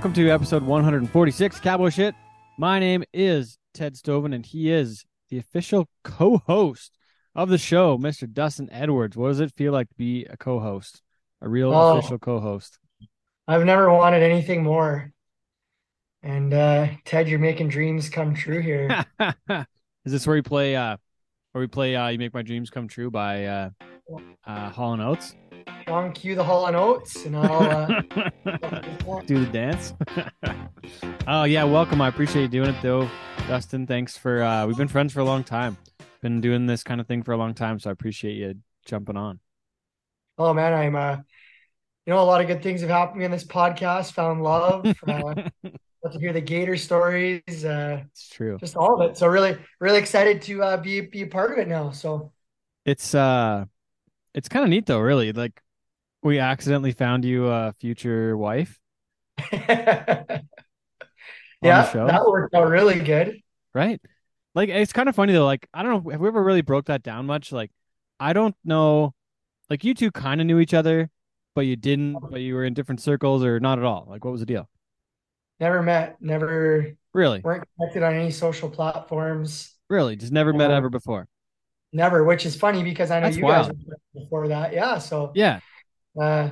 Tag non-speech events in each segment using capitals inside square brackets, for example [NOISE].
Welcome to episode 146 Cowboy Shit. My name is Ted Stovin, and he is the official co-host of the show, Mr. Dustin Edwards. What does it feel like to be a co-host, a real Oh. official co-host? I've never wanted anything more. And uh Ted, you're making dreams come true here. [LAUGHS] is this where you play? Uh, where we play? Uh, you make my dreams come true by uh, uh, Hall and Oates. On cue the Hall and Oates, and I'll uh, [LAUGHS] Do the dance. [LAUGHS] oh yeah, welcome. I appreciate you doing it though, Dustin. Thanks for. Uh, we've been friends for a long time. Been doing this kind of thing for a long time, so I appreciate you jumping on. oh man, I'm uh you know a lot of good things have happened in this podcast. Found love, [LAUGHS] uh, got to hear the Gator stories, uh, It's true. just all of it. So really, really excited to uh, be be a part of it now. So It's uh, it's kind of neat though. Really, like we accidentally found you a future wife. [LAUGHS] yeah, that worked out really good. right? Like it's kind of funny though. Like I don't know, have we ever really broke that down much? Like I don't know. Like you two kind of knew each other, but you didn't. But you were in different circles, or not at all. Like what was the deal? Never met, never Really, weren't connected on any social platforms. really, just never met Uh, ever before. Never, which is funny because I know That's you guys wild. were before that. Yeah. So Yeah, uh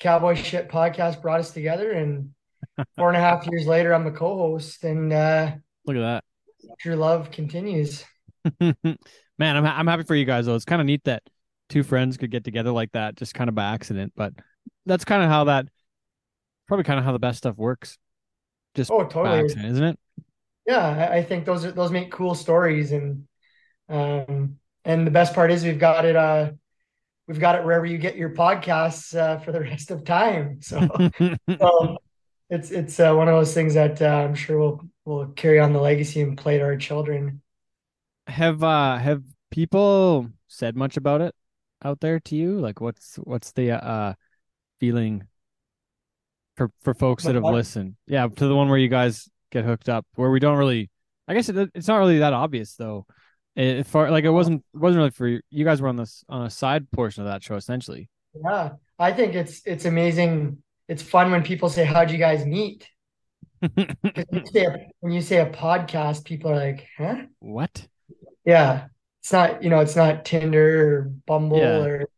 Cowboy Shit podcast brought us together and [LAUGHS] four and a half years later I'm the co-host and uh look at that. true love continues. [LAUGHS] Man, I'm I'm happy for you guys though. It's kind of neat that two friends could get together like that, just kind of by accident. But that's kind of how that, probably kind of how the best stuff works. Just Oh, by totally. accident, isn't it? Yeah, I, I think those are those make cool stories and um and the best part is we've got it uh we've got it wherever you get your podcasts uh, for the [LAUGHS] rest of time. So [LAUGHS] um, it's it's uh, one of those things that uh, I'm sure will will carry on the legacy and play to our children. have uh have people said much about it out there to you like what's what's the uh feeling for for folks that have listened yeah to the one where you guys get hooked up where we don't really i guess it, it's not really that obvious though Eh, it, far like it uh-huh. wasn't wasn't really for you you guys were on this on a side portion of that show essentially Yeah, I think it's it's amazing. It's fun when people say, "How'd you guys meet?" [LAUGHS] 'Cause when you say a, when you say a podcast, people are like, "Huh?" what Yeah, it's not you know it's not Tinder or Bumble Yeah. or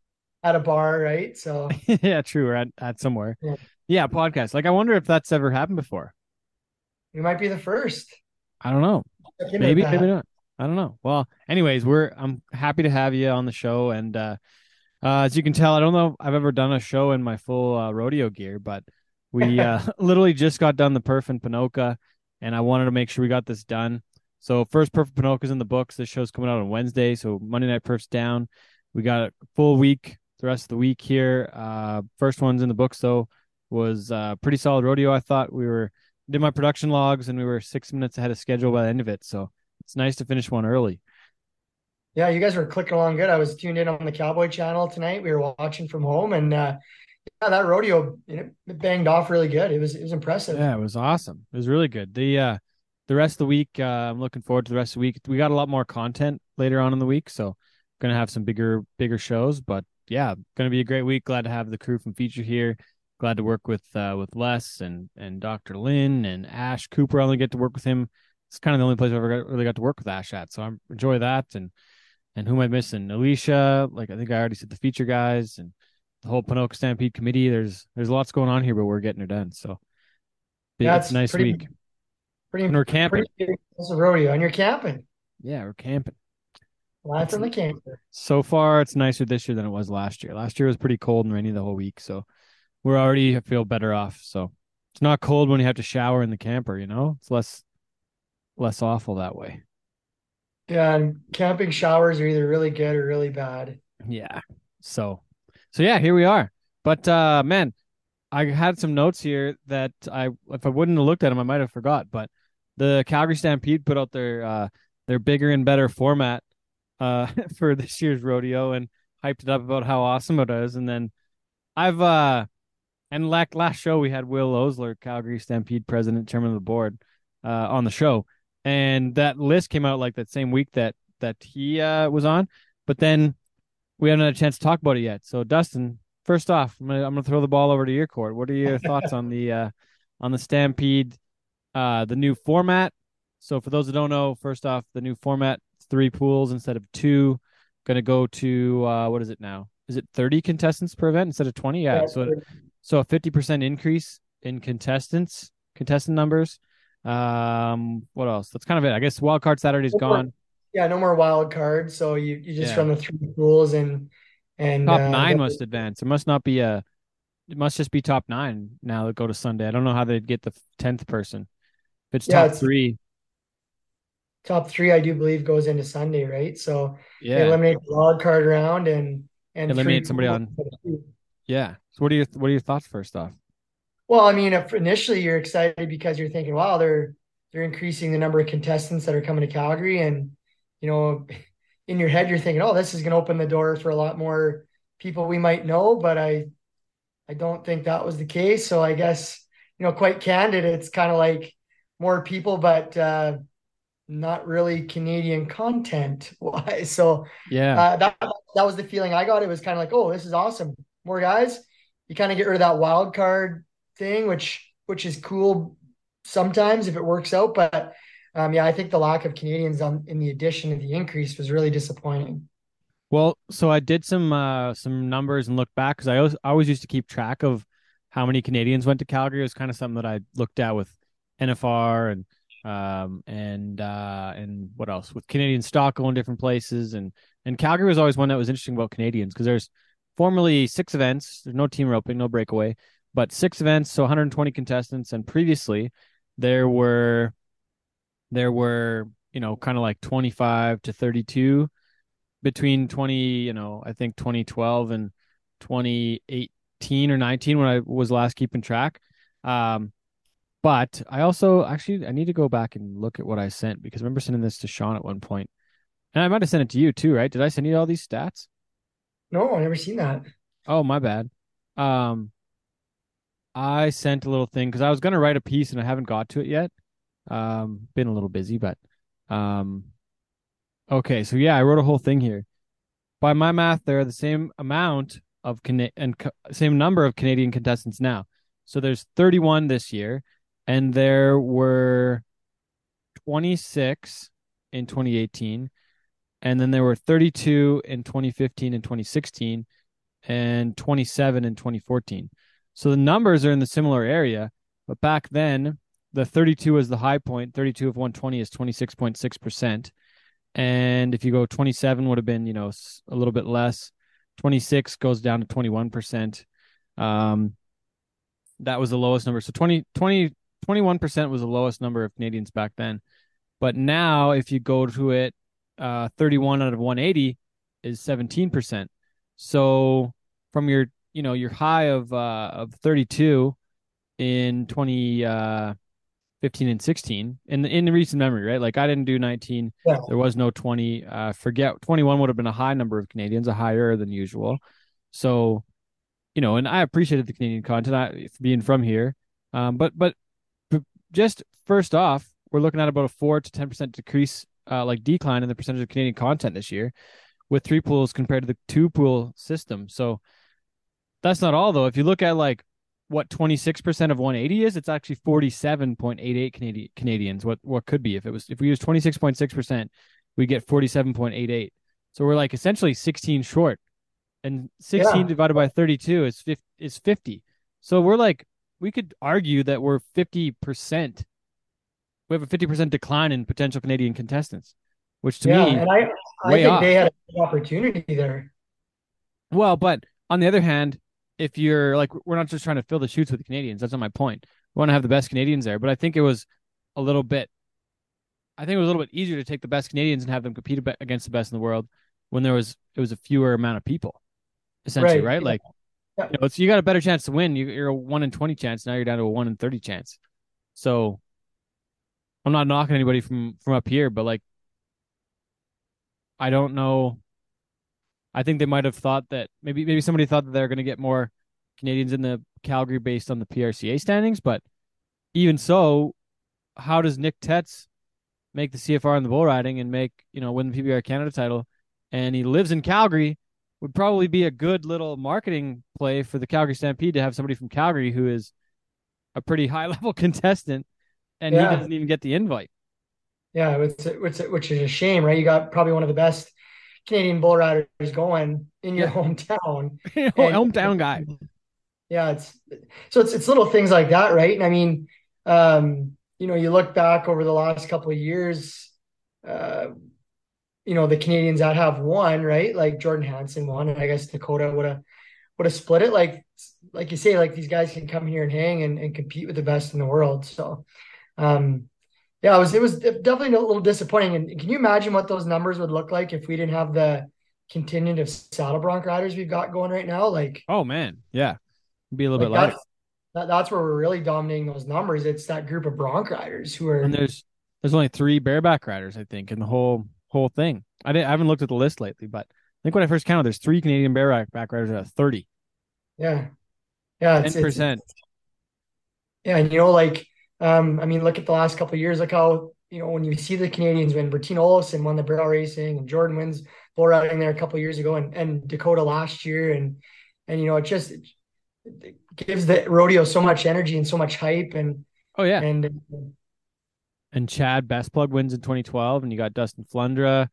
at a bar, right? So [LAUGHS] yeah true or at, at somewhere Yeah. yeah podcast like i wonder if that's ever happened before we might be the first. i don't know maybe maybe not i don't know. Well anyways we're i'm happy to have you on the show. And uh uh as you can tell i don't know if i've ever done a show in my full uh, rodeo gear but we [LAUGHS] uh [LAUGHS] literally just got done the perf and Ponoka and i wanted to make sure we got this done. So first perf and Ponoka's in the books. This show's coming out on wednesday so monday night perf's down. We got a full week the rest of the week here. Uh first one's in the books though was uh pretty solid rodeo i thought. We were did my production logs and we were six minutes ahead of schedule by the end of it so it's nice to finish one early. Yeah, you guys were clicking along good. I was tuned in on the Cowboy Channel tonight. We were watching from home, and uh, yeah, that rodeo it banged off really good. It was it was impressive. Yeah, it was awesome. It was really good. The uh the rest of the week, uh, I'm looking forward to the rest of the week. We got a lot more content later on in the week, so gonna have some bigger bigger shows. But yeah, gonna be a great week. Glad to have the crew from Feature here. Glad to work with uh with Les and and Dr. Lynn and Ash Cooper. I only get to work with him. It's kind of the only place I've ever got, really got to work with Ash at. So I enjoy that. And and who am I missing? Alicia, like I think I already said the feature guys and the whole Ponoka Stampede committee. There's there's lots going on here, but we're getting it done. So Yeah, it's it's a nice pretty- week. Pretty, And we're camping. pretty big impressive rodeo, and you're camping. Yeah, we're camping. Live from the camper. So far, it's nicer this year than it was last year. Last year was pretty cold and rainy the whole week, so we're already I feel better off. So it's not cold when you have to shower in the camper. You know, it's less less awful that way. Yeah, and camping showers are either really good or really bad. Yeah. So, so yeah, here we are. But uh man, I had some notes here that I if I wouldn't have looked at them, I might have forgot. But the Calgary Stampede put out their uh, their bigger and better format uh, [LAUGHS] for this year's rodeo and hyped it up about how awesome it is. And then I've uh, and like last show we had Will Osler, Calgary Stampede president, chairman of the board, uh, on the show, and that list came out like that same week that that he uh, was on. But then we haven't had a chance to talk about it yet. So Dustin, first off, I'm gonna I'm gonna throw the ball over to your court. What are your [LAUGHS] thoughts on the uh, on the Stampede, uh, the new format? So for those that don't know, first off, the new format, three pools instead of two. Going to go to uh, what is it now? Is it 30 contestants per event instead of 20? Yeah. Yeah, so so a 50% increase in contestants, contestant numbers. Um, what else? That's kind of it. I guess wild card Saturday's No more- gone. Yeah, no more wild cards. So you, you just Yeah. run the three pools and and Top uh, nine must advance. It must not be a. It must just be top nine now that go to Sunday. I don't know how they'd get the tenth person. If it's Yeah, top it's- three, top three, I do believe, goes into Sunday, right? So they yeah, eliminate the wild card round and and Eliminate somebody on- instead of two. yeah. So what are your what are your thoughts first off? Well, I mean, if initially you're excited because you're thinking, wow, they're they're increasing the number of contestants that are coming to Calgary, and you know, [LAUGHS] in your head you're thinking, oh, this is going to open the door for a lot more people we might know, but I I don't think that was the case. So I guess you know, quite candid, it's kind of like more people, but uh, not really Canadian content [LAUGHS] wise. So Yeah, uh, that that was the feeling I got. It was kind of like, oh, this is awesome, more guys. You kind of get rid of that wild card thing, which which is cool sometimes if it works out. But um, yeah, I think the lack of Canadians on in the addition of the increase was really disappointing. Well, so I did some uh some numbers and looked back because I always, I always used to keep track of how many Canadians went to Calgary. It was kind of something that I looked at with NFR and um and uh and what else with Canadian stock going different places and and Calgary was always one that was interesting about Canadians because there's formerly six events. There's no team roping, no breakaway, but six events, so 120 contestants, and previously there were there were you know kind of like 25 to 32 between 20 you know i think 2012 and 2018 or 19 when i was last keeping track. Um but i also actually i need to go back and look at what i sent because i remember sending this to sean at one point. And i might have sent it to you too right? Did i send you all these stats? No, I never seen that. oh my bad. Um i sent a little thing because i was going to write a piece and i haven't got to it yet um been a little busy but um Okay, so yeah, I wrote a whole thing here. By my math, there are the same amount of Cana- and same number of Canadian contestants now. So there's 31 this year, and there were 26 in 2018, and then there were 32 in 2015 and 2016, and 27 in 2014. So the numbers are in the similar area, but back then the 32 was the high point. 32 of 120 is 26.6 percent. And if you go 27 would have been, you know, a little bit less. 26 goes down to 21%. Um, that was the lowest number. So 20, 20, 21% was the lowest number of Canadians back then. But now if you go to it, uh, 31 out of 180 is 17%. So from your, you know, your high of, uh, of 32 in 20, uh, 15 and 16 in in recent memory, right? Like I didn't do 19. Yeah. There was no 20. Uh, forget 21 would have been a high number of Canadians, a higher than usual. So, you know, and I appreciated the Canadian content I, being from here. Um, but but but just first off, we're looking at about a four to 10 percent decrease, uh, like decline in the percentage of Canadian content this year, with three pools compared to the two pool system. So that's not all though. If you look at like what 26% of 180 is, it's actually 47.88 Canadian Canadians. What what could be if it was if we use 26.6%, we get 47.88. So we're like essentially 16 short. And 16 Yeah. divided by 32 is 50, is 50. So we're like we could argue that we're 50%. We have a 50% decline in potential Canadian contestants, which to yeah, me and I I think off. they had an opportunity there. Well, but on the other hand, if you're like, we're not just trying to fill the shoots with the Canadians. That's not my point. We want to have the best Canadians there, but I think it was a little bit. I think it was a little bit easier to take the best Canadians and have them compete against the best in the world when there was it was a fewer amount of people, essentially, Right, right? Like, Yeah. You know, you got a better chance to win. You, you're a one in twenty chance. Now you're down to a one in thirty chance. So I'm not knocking anybody from from up here, but like I don't know. I think they might have thought that maybe maybe somebody thought that they're going to get more Canadians in the Calgary based on the PRCA standings, but even so, how does Nick Tetz make the CFR in the bull riding and make you know win the PBR Canada title? And he lives in Calgary. Would probably be a good little marketing play for the Calgary Stampede to have somebody from Calgary who is a pretty [LAUGHS] high level contestant, and Yeah. he doesn't even get the invite. Yeah, which which which is a shame, right? You got probably one of the best Canadian bull riders going in your Yeah. [LAUGHS] hometown. [LAUGHS] And- hometown guy. [LAUGHS] Yeah, it's so it's it's little things like that, right? And I mean, um, you know, you look back over the last couple of years, uh, you know, the Canadians that have won, right? Like Jordan Hansen won, and I guess Dakota would have would have split it. Like like you say, like these guys can come here and hang and, and compete with the best in the world. So, um, yeah, it was it was definitely a little disappointing. And can you imagine what those numbers would look like if we didn't have the contingent of saddle bronc riders we've got going right now? Like Oh man, yeah, be a little like bit lighter. that's that, that's where we're really dominating those numbers. It's that group of bronc riders who are And there's there's only three bareback riders, I think, in the whole whole thing. I didn't I haven't looked at the list lately, but I think when I first counted, there's three Canadian bareback riders out of 30. yeah yeah Ten percent. yeah and you know like um I mean look at the last couple of years look how you know when you see the Canadians win Bertine Olofsson won the barrel racing and Jordan wins bull riding there a couple of years ago and and Dakota last year and and you know it just it, gives the rodeo so much energy and so much hype and Oh yeah. and And Chad Besplug wins in 2012, and you got Dustin Flundra.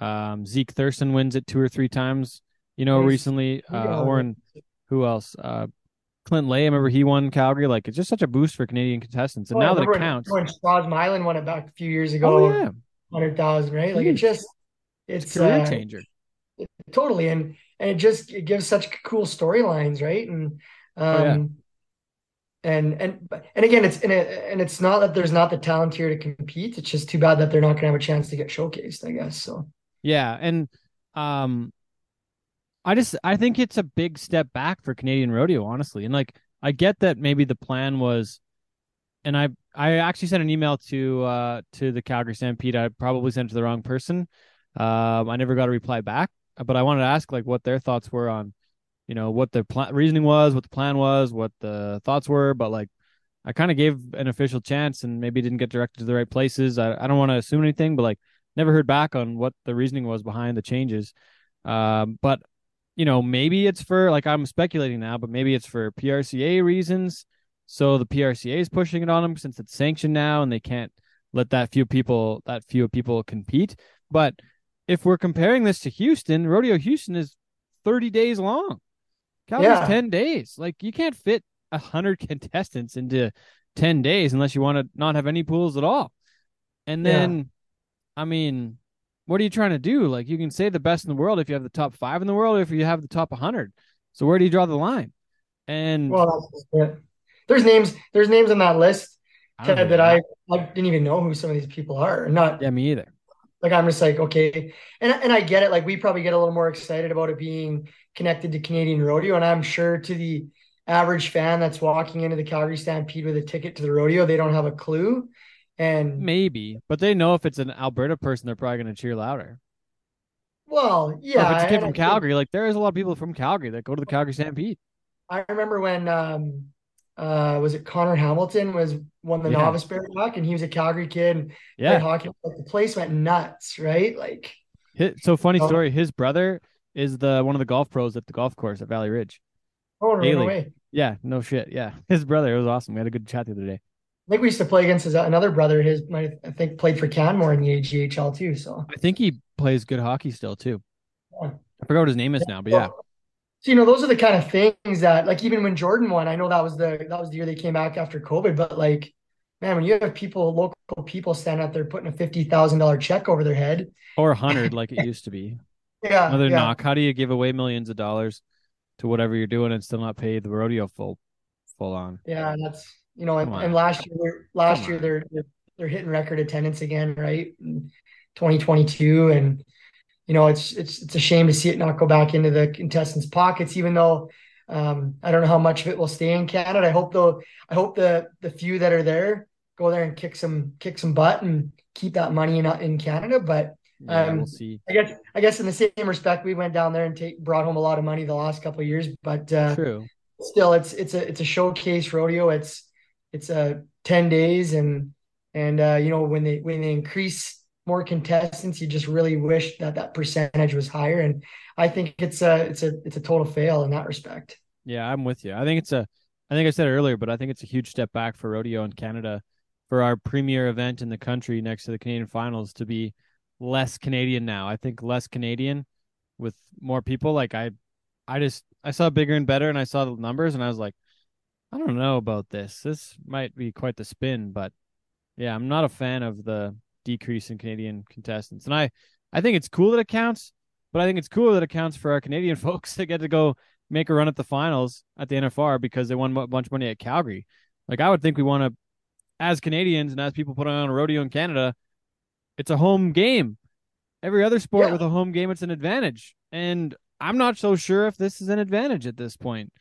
Um, Zeke Thurston wins it two or three times. You know, recently. Uh. Oren, who else? Uh, Clint Laye. I remember he won Calgary. Like it's just such a boost for Canadian contestants. And Oh, now that it counts. when Straws Milan won it back a few years ago Oh yeah, hundred thousand right like it just it's career uh, changer. totally and and it just it gives such cool storylines right and um Oh, yeah. and and and again it's and, it, and it's not that there's not the talent here to compete it's just too bad that they're not going to have a chance to get showcased i guess so Yeah, and um I just I think it's a big step back for Canadian rodeo, honestly. And like I get that maybe the plan was and I I actually sent an email to uh to the Calgary Stampede. I probably sent it to the wrong person. Um I never got a reply back, but I wanted to ask like what their thoughts were on you know what the plan reasoning was, what the plan was, what the thoughts were, but like I kind of gave an official chance and maybe didn't get directed to the right places. I, I don't want to assume anything, but like never heard back on what the reasoning was behind the changes. Um, but you know, maybe it's for like I'm speculating now, but maybe it's for PRCA reasons. So the PRCA is pushing it on them since it's sanctioned now, and they can't let that few people that few people compete. But if we're comparing this to Houston, Rodeo Houston is 30 days long. Calgary's Yeah. 10 days. Like you can't fit a hundred [LAUGHS] contestants into 10 days unless you want to not have any pools at all. And Yeah. then, I mean, what are you trying to do? Like you can say the best in the world if you have the top five in the world, or if you have the top 100. So where do you draw the line? And well that's just it. there's names there's names on that list I Ted, that I, I didn't even know who some of these people are not yeah, me either. like I'm just like okay and and I get it like we probably get a little more excited about it being connected to Canadian rodeo and I'm sure to the average fan that's walking into the Calgary Stampede with a ticket to the rodeo they don't have a clue and Maybe, but they know if it's an Alberta person, they're probably going to cheer louder. well Or yeah if it's a kid from think- Calgary, like there is a lot of people from Calgary that go to the Calgary Stampede. I remember when um uh was it Connor Hamilton was won the Yeah. novice bareback and he was a Calgary kid and Yeah. hockey like the place went nuts right like Hi- So funny story. His brother is the one of the golf pros at the golf course at Valley Ridge. oh no way Yeah, no shit. Yeah, [LAUGHS] his brother. It was awesome. We had a good chat the other day. I think we used to play against his another brother his my I think played for Canmore in the AJHL too so I think he plays good hockey still too. Yeah. I forgot what his name is now, but yeah. So you know, those are the kind of things that, like, even when Jordan won, I know that was the that was the year they came back after COVID. But like, man, when you have people, local people, standing out there putting a fifty thousand dollar check over their head, Or a [LAUGHS] hundred like it used to be. yeah, Another yeah, knock. How do you give away millions of dollars to whatever you're doing and still not pay the rodeo full full on? yeah, that's you know, and, and last year, they're, last Come year they're, they're they're hitting record attendance again, right? In 2022, and you know, it's it's it's a shame to see it not go back into the contestants' pockets, even though Um, I don't know how much of it will stay in Canada. I hope though. I hope the the few that are there go there and kick some kick some butt and keep that money in in Canada. But Yeah, um, we'll see. I guess I guess in the same respect, we went down there and take brought home a lot of money the last couple of years. But uh, True. still, it's it's a it's a showcase rodeo. It's it's a ten days and and uh, you know when they when they increase more contestants, you just really wish that that percentage was higher. And I think it's a it's a it's a total fail in that respect. Yeah, I'm with you. I think it's a, I think I said earlier, but I think it's a huge step back for rodeo in Canada for our premier event in the country next to the Canadian finals to be less Canadian now. I think less Canadian with more people. Like I, I just, I saw bigger and better and I saw the numbers and I was like, I don't know about this. This might be quite the spin, but yeah, I'm not a fan of the decrease in Canadian contestants. And I, I think it's cool that it counts, but I think it's cooler that it counts for our Canadian [LAUGHS] folks that get to go make a run at the finals at the NFR because they won a bunch of money at Calgary. Like I would think we want to, as Canadians and as people putting on a rodeo in Canada, it's a home game. Every other sport Yeah. with a home game, it's an advantage, and I'm not so sure if this is an advantage at this point.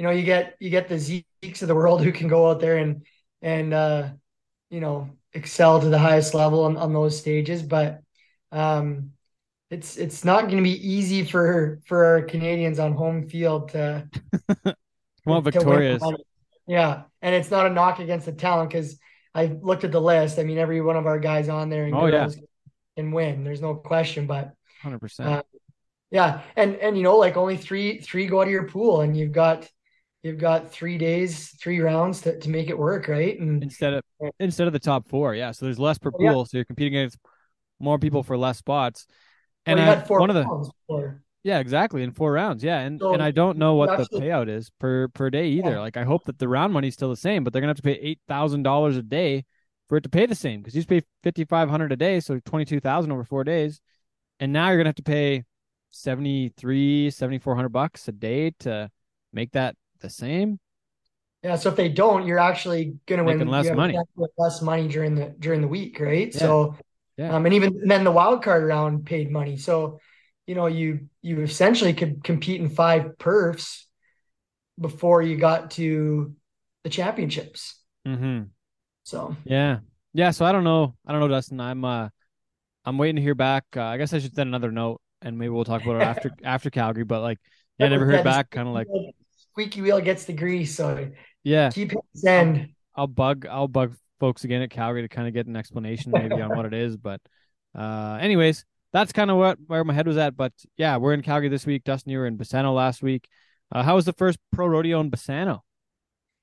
You know, you get you get the Zekes of the world who can go out there and and uh, you know excel to the highest level on, on those stages, but um, it's it's not going to be easy for for our Canadians on home field to [LAUGHS] to win victorious. Yeah, and it's not a knock against the talent because I looked at the list. I mean, every one of our guys on there and Oh, yeah. can win. There's no question. But Hundred percent. Uh, yeah, and and you know, like only three three go out of your pool, and you've got you've got three days, three rounds to, to make it work, right? And Instead of instead of the top four, yeah. So there's less per oh, Yeah. pool, so you're competing against more people for less spots. well, And you I, had four one of the before. Yeah, exactly. In four rounds. Yeah. And So and I don't know what actually- the payout is per per day either. Yeah. Like I hope that the round money's still the same, but they're gonna have to pay eight thousand dollars a day for it to pay the same because you used to pay fifty five hundred a day, so twenty two thousand over four days. And now you're gonna have to pay 73 7400 bucks a day to make that the same. Yeah, so if they don't, you're actually going to win less money. less money during the during the week, right? Yeah. So, Yeah. um, and even and then the wild card round paid money. So, you know, you you essentially could compete in five perfs before you got to the championships. Mm-hmm. So, Yeah. Yeah. So I don't know. I don't know, Dustin. I'm uh I'm waiting to hear back. Uh, I guess I should send another note and maybe we'll talk about it after [LAUGHS] after Calgary. But like, yeah, I never heard back. Kind of like, squeaky wheel gets the grease. So yeah, keep hitting send. I'll bug I'll bug folks again at Calgary to kind of get an explanation maybe on what it is. But uh, anyways, that's kind of what where my head was at. But yeah, we're in Calgary this week. Dustin, you were in Bassano last week. Uh, how was the first pro rodeo in Bassano?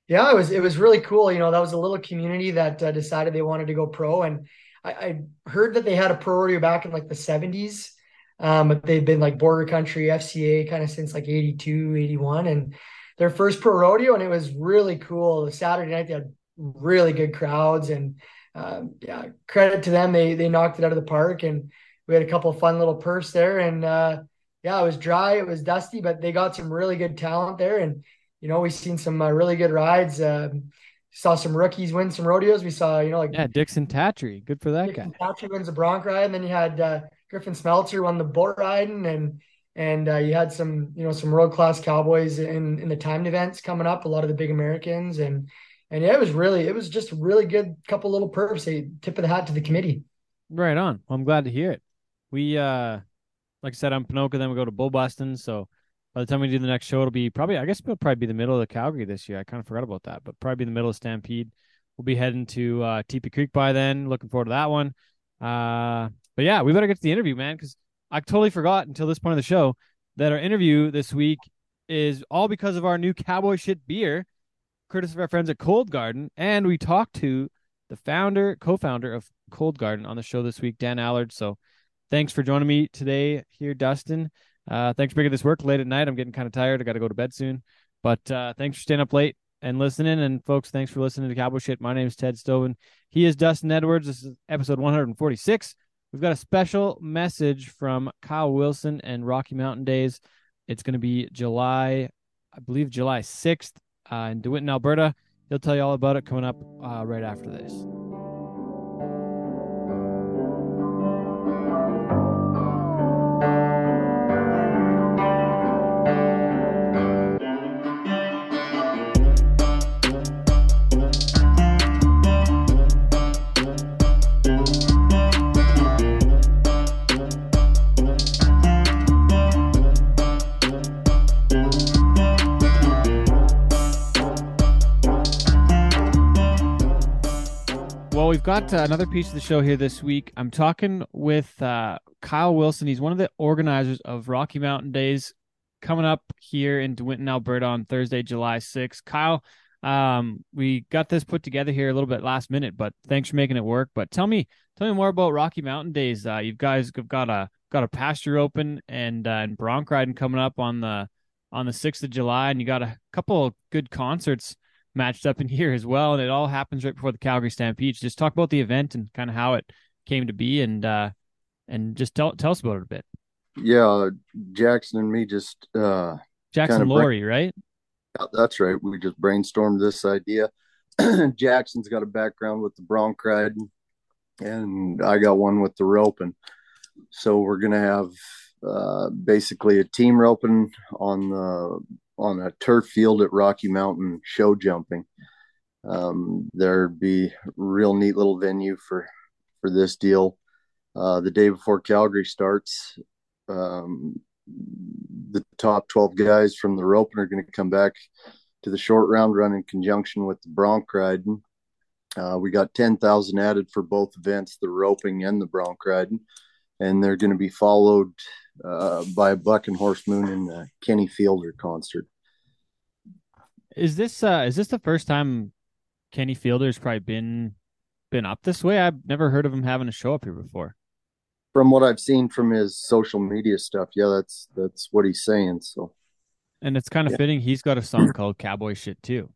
Yeah, it was it was really cool. You know, that was a little community that uh, decided they wanted to go pro, and I, I heard that they had a pro rodeo back in like the seventies, um, but they've been like border country FCA kind of since like 82, 81, and their first pro rodeo, and it was really cool. The Saturday night they had really good crowds, and um, yeah, credit to them. They they knocked it out of the park, and we had a couple of fun little perfs there, and uh, yeah, it was dry, it was dusty, but they got some really good talent there, and you know, we've seen some uh, really good rides. Um, saw some rookies win some rodeos. We saw, you know, like Yeah, Dixon Tatry. Good for that guy. Dixon Patrick wins the bronc ride, and then you had uh, Griffin Smelter won the bull riding, and and uh, you had some, you know, some world class cowboys in in the timed events coming up. A lot of the big Americans, and and yeah, it was really, it was just a really good couple little perfs. They tip of the hat to the committee. Right on. Well, I'm glad to hear it. We uh like I said, I'm Ponoka, then we go to Bull Buston. So by the time we do the next show, it'll be probably I guess it'll probably be the middle of the Calgary this year. I kind of forgot about that, but probably the middle of Stampede. We'll be heading to uh Teepee Creek by then. Looking forward to that one. Uh but yeah, we better get to the interview, man, because I totally forgot until this point of the show that our interview this week is all because of our new cowboy shit beer, courtesy of our friends at Cold Garden. And we talked to the founder, co-founder of Cold Garden on the show this week, Dan Allard. So thanks for joining me today here, Dustin. Uh, thanks for making this work late at night. I'm getting kind of tired. I got to go to bed soon. But uh, thanks for staying up late and listening. And folks, thanks for listening to Cowboy Shit. My name is Ted Stovin. He is Dustin Edwards. This is episode 146. We've got a special message from Kyle Wilson and Rocky Mountain Days. It's going to be July, I believe July 6th uh, in DeWinton, Alberta. He'll tell you all about it coming up uh, right after this. Well, we've got uh, another piece of the show here this week. I'm talking with uh, Kyle Wilson. He's one of the organizers of Rocky Mountain Days coming up here in DeWinton, Alberta on Thursday, July 6th. Kyle, um, we got this put together here a little bit last minute, but thanks for making it work. But tell me, tell me more about Rocky Mountain Days. Uh, you guys have got a got a pasture open and uh, and bronc riding coming up on the on the 6th of July, and you got a couple of good concerts matched up in [LAUGHS] here as well. And it all happens right before the Calgary Stampede. Just talk about the event and kind of how it came to be, and uh, and just tell tell us about it a bit. Yeah, Jackson and me just uh, Jackson Laurie, right? that's right. We just brainstormed this idea. [CLEARS THROAT] Jackson's got a background with the bronc riding, and I got one with the roping. So we're gonna have uh, basically a team roping on the on a turf field at Rocky Mountain show jumping. Um, there'd be real neat little venue for for this deal. Uh, the day before Calgary starts, um, the top 12 guys from the roping are going to come back to the short round run in conjunction with the bronc riding. Uh, we got 10,000 added for both events, the roping and the bronc riding, and they're going to be followed uh, by buck and horse moon and the Kenny Feidler concert. Is this uh is this the first time Kenny Feidler's probably been been up this way? I've never heard of him having a show up here before. From what I've seen from his social media stuff, yeah, that's that's what he's saying. So And it's kind of Yeah. fitting. He's got a song called Cowboy Shit too.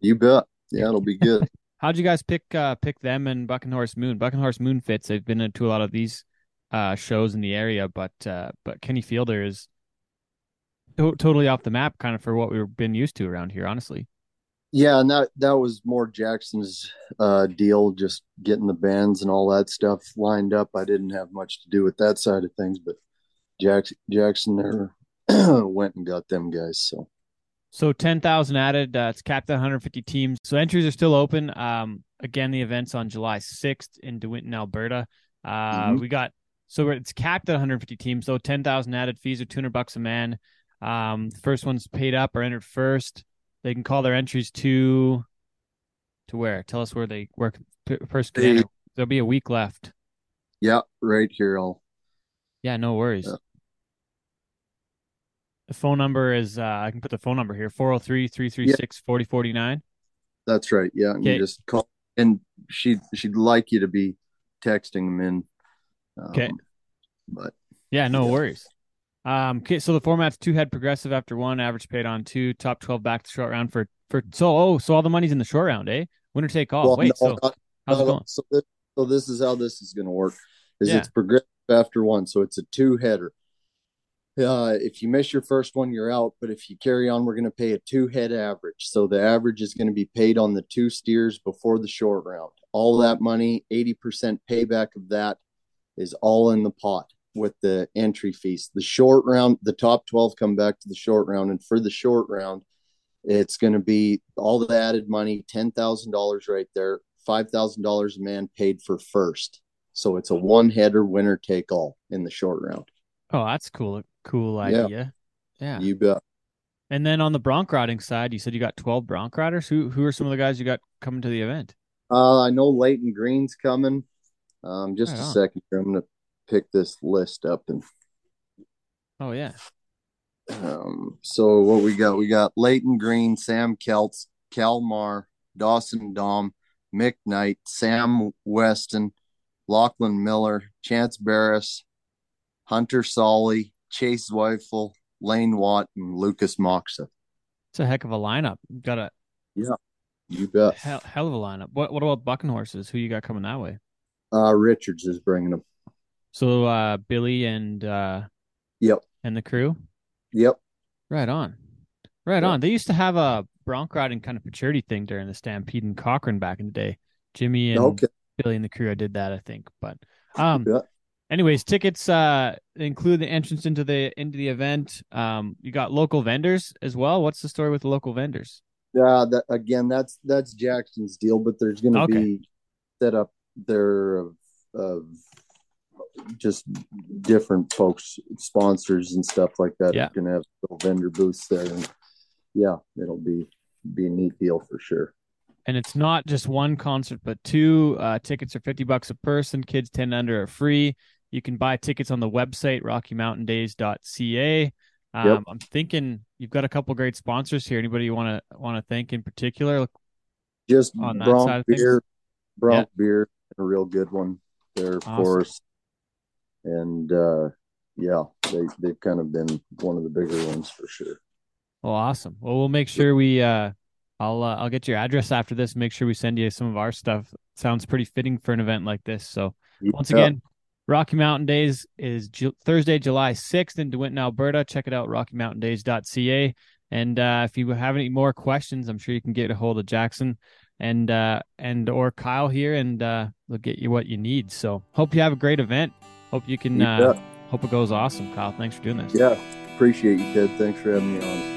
you bet, yeah, it'll be good. [LAUGHS] How'd you guys pick uh pick them and Buck and Horse Moon? Buck and Horse Moon fits. They've been to a lot of these uh shows in the area, but uh but Kenny Feidler is to- totally off the map kind of for what we've been used to around here, honestly. Yeah, and that that was more Jackson's uh, deal, just getting the bands and all that stuff lined up. I didn't have much to do with that side of things, but Jack, Jackson there [CLEARS THROAT] went and got them guys. So So ten thousand added. Uh, it's capped at 150 teams. So entries are still open. Um, again, the event's on July 6th in DeWinton, Alberta. Uh, Mhm. we got so it's capped at 150 teams. So 10,000 added. Fees are 200 bucks a man. Um, the first one's paid up or entered first. They can call their entries to to where? Tell us where they work. First, They- There'll be a week left. yeah, right here. I'll Yeah, no worries. Yeah. The phone number is uh, I can put the phone number here 403 336 4049. that's right. Yeah, and Okay. just call, and she she'd like you to be texting them in. Um, Okay. but Yeah, no Yeah. worries. Um, okay, so the format's two head progressive after one, average paid on two, top twelve back to short round for for so oh so all the money's in the short round, eh? Winner take all. well, Wait, no, so not- how's it going? So this, so this is how this is going to work. Is Yeah. it's progressive after one, so it's a two header. Uh, if you miss your first one, you're out. But if you carry on, we're going to pay a two head average. So the average is going to be paid on the two steers before the short round. All that money, eighty percent payback of that, is all in the pot with the entry fees. The short round, the top twelve come back to the short round, and for the short round, it's going to be all the added money, ten thousand dollars right there, five thousand dollars a man paid for first. So it's a one header winner take all in the short round. Oh, that's cool. Cool Yeah. idea. Yeah. You bet. And then on the bronc riding side, you said you got twelve bronc riders. Who who are some of the guys you got coming to the event? Uh, I know Leighton Green's coming. Um, just Right a on. second here. I'm going to pick this list up and Oh yeah. Um, so what we got? We got Leighton Green, Sam Kelts, Kalmar, Dawson Dom, Mick Knight, Sam Weston, Lachlan Miller, Chance Barris, Hunter Solly, Chase Zweifel, Lane Watt, and Lucas Moxa. It's a heck of a lineup. Got a yeah, You bet. hell, hell of a lineup. What what about bucking horses? Who you got coming that way? Uh, Richards is bringing them. So uh Billy and uh Yep. and the crew? Yep. Right on. Right Yeah. on. They used to have a bronc riding kind of maturity thing during the Stampede in Cochrane back in the day. Jimmy and Okay. Billy and the crew I did that, I think. But um bet. anyways, tickets uh include the entrance into the into the event. Um you got local vendors as well. What's the story with the local vendors? Yeah, that again, that's that's Jackson's deal, but there's going to Okay. be set up there of, of just different folks, sponsors and stuff like that. Yeah. going to have little vendor booths there, and yeah, it'll be be a neat deal for sure. and it's not just one concert, but two. Uh, tickets are fifty bucks a person. Kids ten and under are free. You can buy tickets on the website RockyMountainDays.ca. Um, Yep. I'm thinking you've got a couple great sponsors here. Anybody you want to want to thank in particular? Just On that side Bronc beer, Bronc beer, a real good one there Awesome. for us. And uh, yeah, they they've kind of been one of the bigger ones for sure. Well, awesome. Well, we'll make sure we. Uh, I'll uh, I'll get your address after this. Make sure we send you some of our stuff. Sounds pretty fitting for an event like this. So once Yeah. again, Rocky Mountain Days is Ju- Thursday, July 6th in DeWinton, Alberta. Check it out, RockyMountainDays.ca. And uh, if you have any more questions, I'm sure you can get a hold of Jackson and uh, and or Kyle here, and uh, they'll get you what you need. So hope you have a great event. Hope you can. You Uh, hope it goes awesome, Kyle. Thanks for doing this. Yeah, appreciate you, Ted. Thanks for having me on.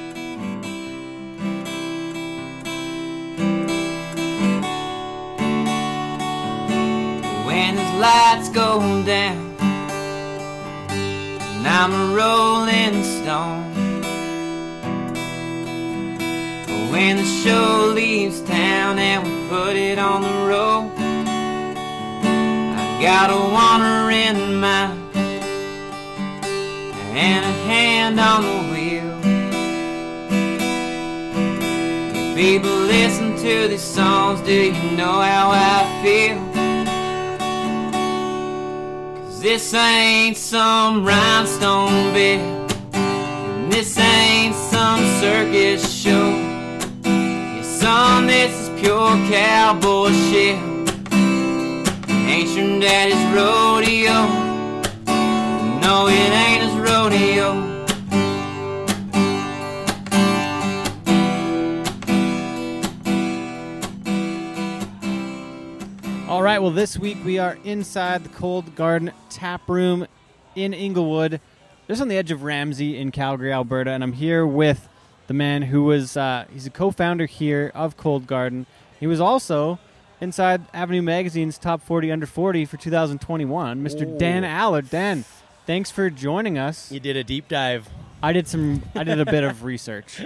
when his lights go down. And I'm a rolling stone. When the show leaves town and we put it on the road, I got a wandering mind and a hand on the wheel. If people listen to these songs, do you know how I feel? Cause this ain't some rhinestone bit. And this ain't some circus show. Son, this is pure cowboy shit. Ain't your daddy's rodeo. No, it ain't his rodeo. All right. Well, this week we are inside the Cold Garden Tap Room in Inglewood, just on the edge of Ramsay in Calgary, Alberta, and I'm here with the man who was uh, he's a co-founder here of Cold Garden. He was also inside Avenue Magazine's Top 40 Under 40 for 2021, Mr. Dan Allard. Dan, thanks for joining us. You did a deep dive. I did some. I did a bit of research,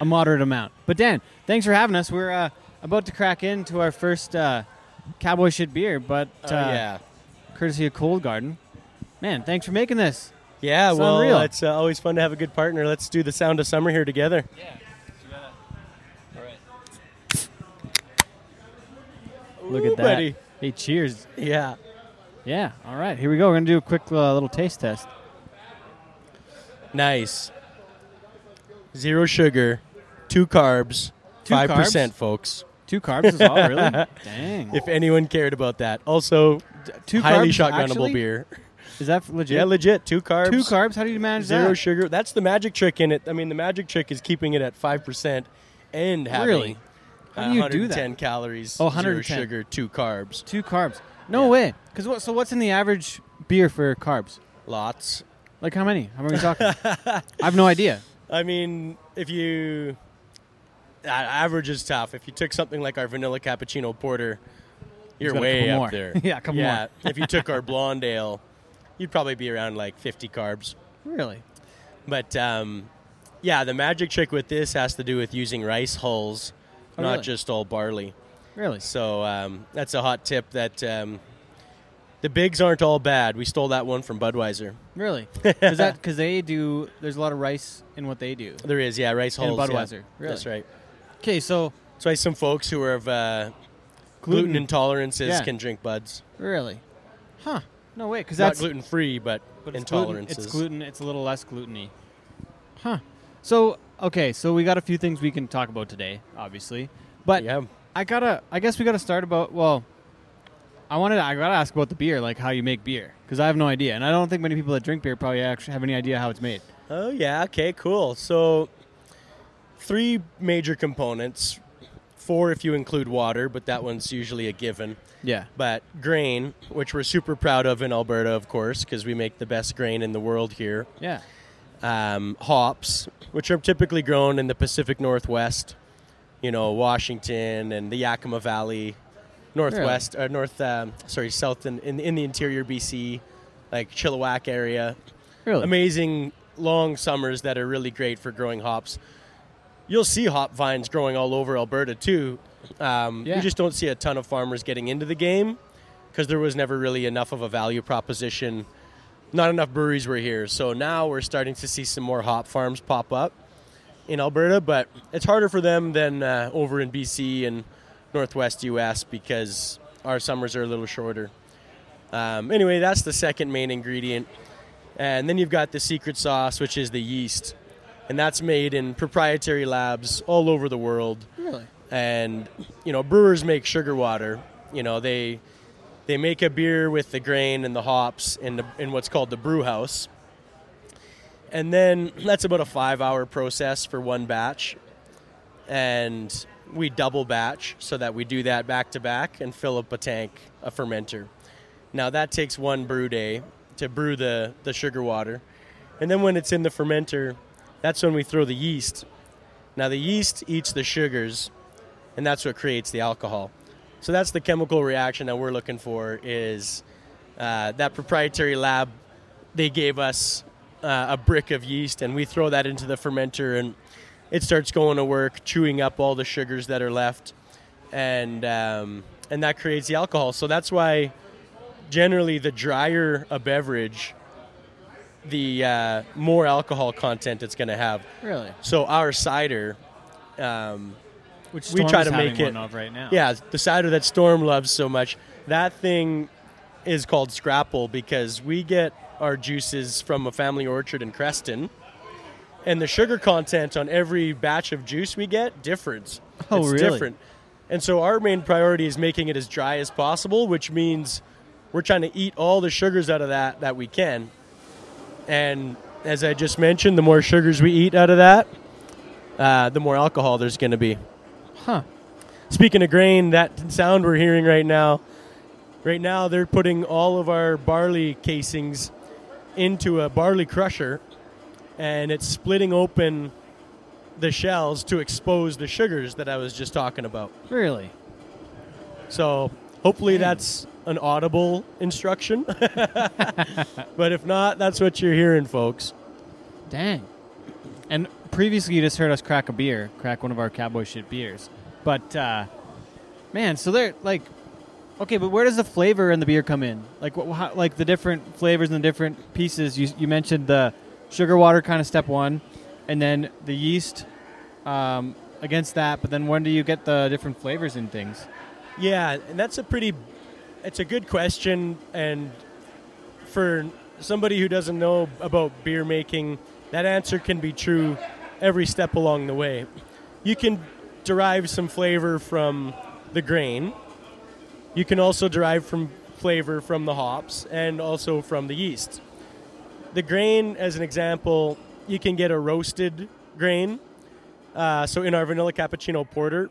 a moderate amount. But Dan, thanks for having us. We're uh, about to crack into our first uh, cowboy shit beer, but uh, Oh, yeah. courtesy of Cold Garden. Man, thanks for making this. Yeah, It's well, unreal. it's uh, always fun to have a good partner. Let's do the sound of summer here together. Yeah. All right. Look Ooh, at that. buddy. Hey, cheers. Yeah. Yeah. All right, here we go. We're gonna do a quick uh, little taste test. Nice. Zero sugar, two carbs, Two five carbs? percent, folks. Two carbs is all really. [LAUGHS] Dang. If anyone cared about that. Also, Two highly carbs, shotgunnable actually? beer. Is that legit? Yeah, legit. Two carbs. Two carbs. How do you manage Zero that? sugar. That's the magic trick in it. I mean, the magic trick is keeping it at five percent and having Really? How do you do that? 110 calories. Oh, zero 110. sugar, two carbs. Two carbs. No Yeah. way. Because what? So what's in the average beer for carbs? Lots. Like how many? How many are we talking? I have no idea. [LAUGHS] I mean, if you uh, average is tough. If you took something like our vanilla cappuccino porter, you're way up more. there. [LAUGHS] Yeah, come on. yeah. if you took our [LAUGHS] blonde ale, you'd probably be around like 50 carbs. Really? But um, yeah, the magic trick with this has to do with using rice hulls, Oh, not really? just all barley. Really? So um, that's a hot tip. That um, the bigs aren't all bad. We stole that one from Budweiser. Really? [LAUGHS] Is that because they do? There's a lot of rice in what they do. There is, yeah, rice And hulls. yeah. Budweiser. Really? That's right. Okay, so That's why some folks who are of uh, gluten, Gluten. intolerances Yeah. can drink buds. really, huh? No way, because Not that's gluten free, but, but it's gluten- intolerances. It's gluten. It's a little less gluteny. Huh? So okay, so we got a few things we can talk about today, obviously, but yeah. I gotta. I guess we gotta start about. Well, I wanted. I gotta ask about the beer, like how you make beer, because I have no idea, and I don't think many people that drink beer probably actually have any idea how it's made. Oh yeah. Okay. Cool. So three major components. Four if you include water, but that one's usually a given. Yeah. But grain, which we're super proud of in Alberta, of course, because we make the best grain in the world here. Yeah. um, hops, which are typically grown in the Pacific Northwest, you know, Washington and the Yakima Valley, Northwest, or North, um, sorry, South in, in, in the interior BC, like Chilliwack area. Really. Amazing long summers that are really great for growing hops. You'll see hop vines growing all over Alberta too. Um, Yeah. You just don't see a ton of farmers getting into the game because there was never really enough of a value proposition. Not enough breweries were here, so now we're starting to see some more hop farms pop up in Alberta, but it's harder for them than uh, over in BC and Northwest US because our summers are a little shorter. Um, anyway, that's the second main ingredient. And then you've got the secret sauce, which is the yeast. And that's made in proprietary labs all over the world. Really? And, you know, brewers make sugar water. You know, they they make a beer with the grain and the hops in, the, in what's called the brew house. And then [CLEARS THROAT] that's about a five hour process for one batch. And we double batch so that we do that back to back and fill up a tank, a fermenter. Now that takes one brew day to brew the, the sugar water. And then when it's in the fermenter, that's when we throw the yeast. Now the yeast eats the sugars, and that's what creates the alcohol. So that's the chemical reaction that we're looking for is uh, that proprietary lab. They gave us uh, a brick of yeast, and we throw that into the fermenter, and it starts going to work, chewing up all the sugars that are left, and um, and that creates the alcohol. So that's why generally the drier a beverage, the uh, more alcohol content it's going to have. Really? So our cider, um, Which We try is to make it- one of right now. yeah, the cider that Storm loves so much, that thing is called Scrapple because we get our juices from a family orchard in Creston, and the sugar content on every batch of juice we get differs. Oh, it's really? different. And so our main priority is making it as dry as possible, which means we're trying to eat all the sugars out of that that we can. And as I just mentioned, the more sugars we eat out of that, uh, the more alcohol there's going to be. Huh. Speaking of grain, that sound we're hearing right now, right now they're putting all of our barley casings into a barley crusher, and it's splitting open the shells to expose the sugars that I was just talking about. Really? So hopefully that's an audible instruction. [LAUGHS] but if not, that's what you're hearing, folks. Dang. And previously, you just heard us crack a beer, crack one of our cowboy shit beers. But uh, man, so they're like, okay, but where does the flavor in the beer come in? Like, what, how, like the different flavors and the different pieces. You you mentioned the sugar water kind of step one, and then the yeast um, against that. But then when do you get the different flavors in things? Yeah, and that's a pretty it's a good question and for somebody who doesn't know about beer making, that answer can be true every step along the way. You can derive some flavor from the grain. You can also derive from flavor from the hops and also from the yeast. The grain, as an example, you can get a roasted grain. Uh, so in our vanilla cappuccino porter,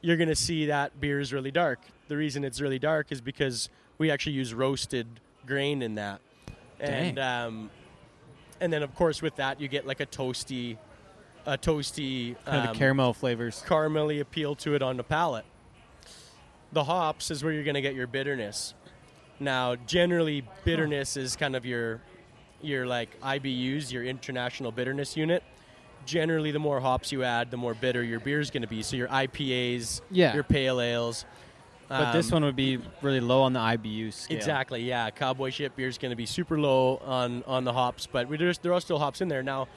you're going to see that beer is really dark. The reason it's really dark is because we actually use roasted grain in that. And um, and then of course with that you get like a toasty a toasty Kind of um, caramel flavors. caramelly appeal to it on the palate. The hops is where you're going to get your bitterness. Now, generally, bitterness is kind of your your like IBUs, your international bitterness unit. Generally, the more hops you add, the more bitter your beer is going to be. So your IPAs, Yeah. your pale ales. But this um, one would be really low on the IBU scale. Exactly. Yeah, cowboy Shit beer is going to be super low on on the hops, but we there's, there are still hops in there. Now,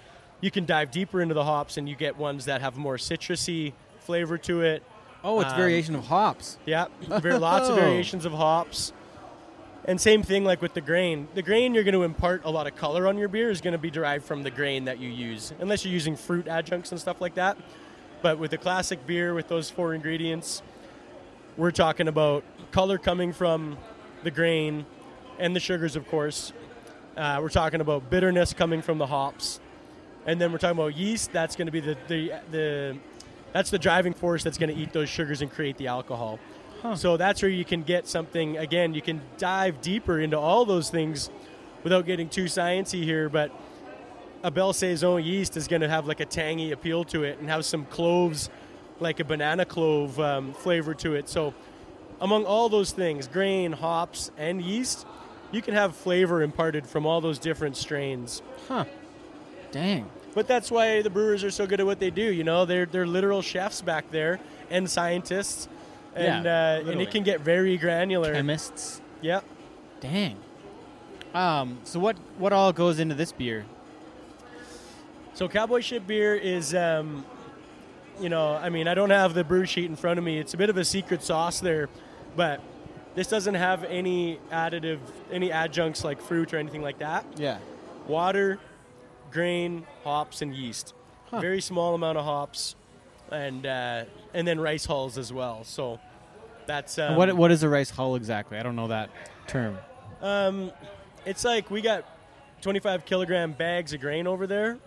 you can dive deeper into the hops, and you get ones that have more citrusy flavor to it. Oh, it's Um, variation of hops. Yeah, very, lots of [LAUGHS] Oh. variations of hops. And same thing like with the grain. The grain you're going to impart a lot of color on your beer is going to be derived from the grain that you use, unless you're using fruit adjuncts and stuff like that. But with a classic beer with those four ingredients, we're talking about color coming from the grain and the sugars, of course. Uh, we're talking about bitterness coming from the hops, and then we're talking about yeast. That's going to be the, the the that's the driving force that's going to eat those sugars and create the alcohol. So that's where you can get something. Again, you can dive deeper into all those things without getting too sciencey here. But a Belle Saison yeast is going to have like a tangy appeal to it and have some cloves, like a banana clove um, flavor to it. So among all those things, grain, hops, and yeast, you can have flavor imparted from all those different strains. Huh. Dang. but that's why the brewers are so good at what they do. You know, they're they're literal chefs back there and scientists, and Yeah, uh, and it can get very granular. Chemists. Yep. Dang. Um. So what what all goes into this beer? So Cowboy Shit beer is, um, you know, I mean, I don't have the brew sheet in front of me. It's a bit of a secret sauce there, but this doesn't have any additive, any adjuncts like fruit or anything like that. Yeah. Water, grain, hops, and yeast. Huh. Very small amount of hops, and uh, and then rice hulls as well. So that's um, what what is a rice hull exactly? I don't know that term. Um, it's like we got 25 kilogram bags of grain over there.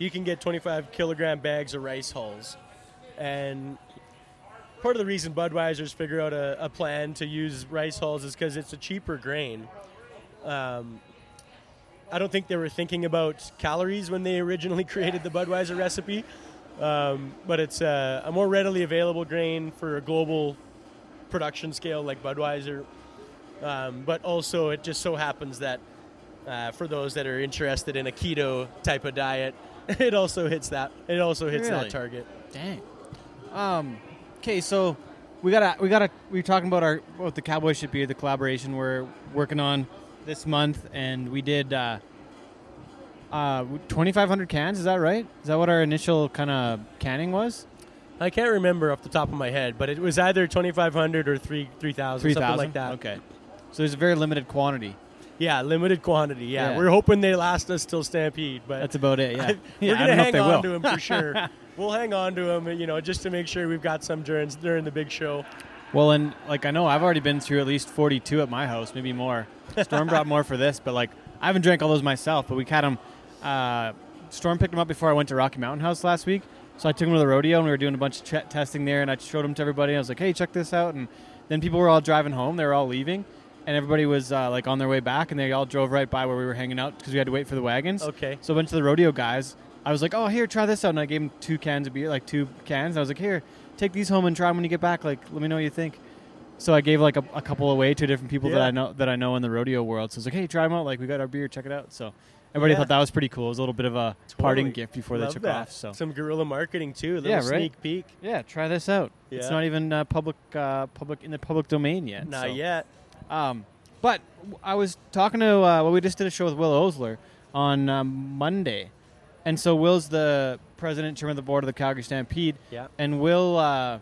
You can get 25 kilogram bags of rice hulls. And part of the reason Budweiser's figure out a, a plan to use rice hulls is because it's a cheaper grain. Um, I don't think they were thinking about calories when they originally [LAUGHS] created the Budweiser recipe, um, but it's a, a more readily available grain for a global production scale like Budweiser. Um, but also, it just so happens that uh, for those that are interested in a keto type of diet, [LAUGHS] it also hits that. It also hits Really? that target. Dang. Um. Okay, so we gotta we gotta we are talking about our about the Cowboy Shit beer, the collaboration we're working on this month, and we did uh, uh, 2,500 cans. Is that right? Is that what our initial kind of canning was? I can't remember off the top of my head, but it was either 2,500 or 3 3,000, Three something like that. Okay. So there's a very limited quantity. Yeah, limited quantity. Yeah. Yeah. we're hoping they last us till Stampede, but That's about it. Yeah. [LAUGHS] I- yeah we're gonna hang on to them for sure. [LAUGHS] we'll hang on to them, you know, just to make sure we've got some during during the big show. Well, and like I know I've already been through at least 42 at my house, maybe more. Storm brought more for this, but like I haven't drank all those myself. But we had them. Uh, Storm picked them up before I went to Rocky Mountain House last week, so I took them to the rodeo and we were doing a bunch of ch- testing there, and I showed them to everybody. I was like, "Hey, check this out!" And then people were all driving home; they were all leaving, and everybody was uh, like on their way back, and they all drove right by where we were hanging out because we had to wait for the wagons. Okay. So a bunch of the rodeo guys, I was like, "Oh, here, try this out," and I gave them two cans of beer, like two cans. I was like, "Here, take these home and try them when you get back. Like, let me know what you think." So I gave like a, a couple away to different people that I know that I know in the rodeo world. So I was like, "Hey, try them out. Like, we got our beer. Check it out." So everybody Yeah. thought that was pretty cool. It was a little bit of a parting gift before Love they took that. off. So some guerrilla marketing too. A little Yeah, right? sneak peek. yeah, try this out. It's not even uh, public, uh, public in the public domain yet. Not so. yet. Um, but I was talking to uh, well, we just did a show with Will Osler on um, Monday, and so Will's the president, chairman of the board of the Calgary Stampede, Yeah. and Will. Uh,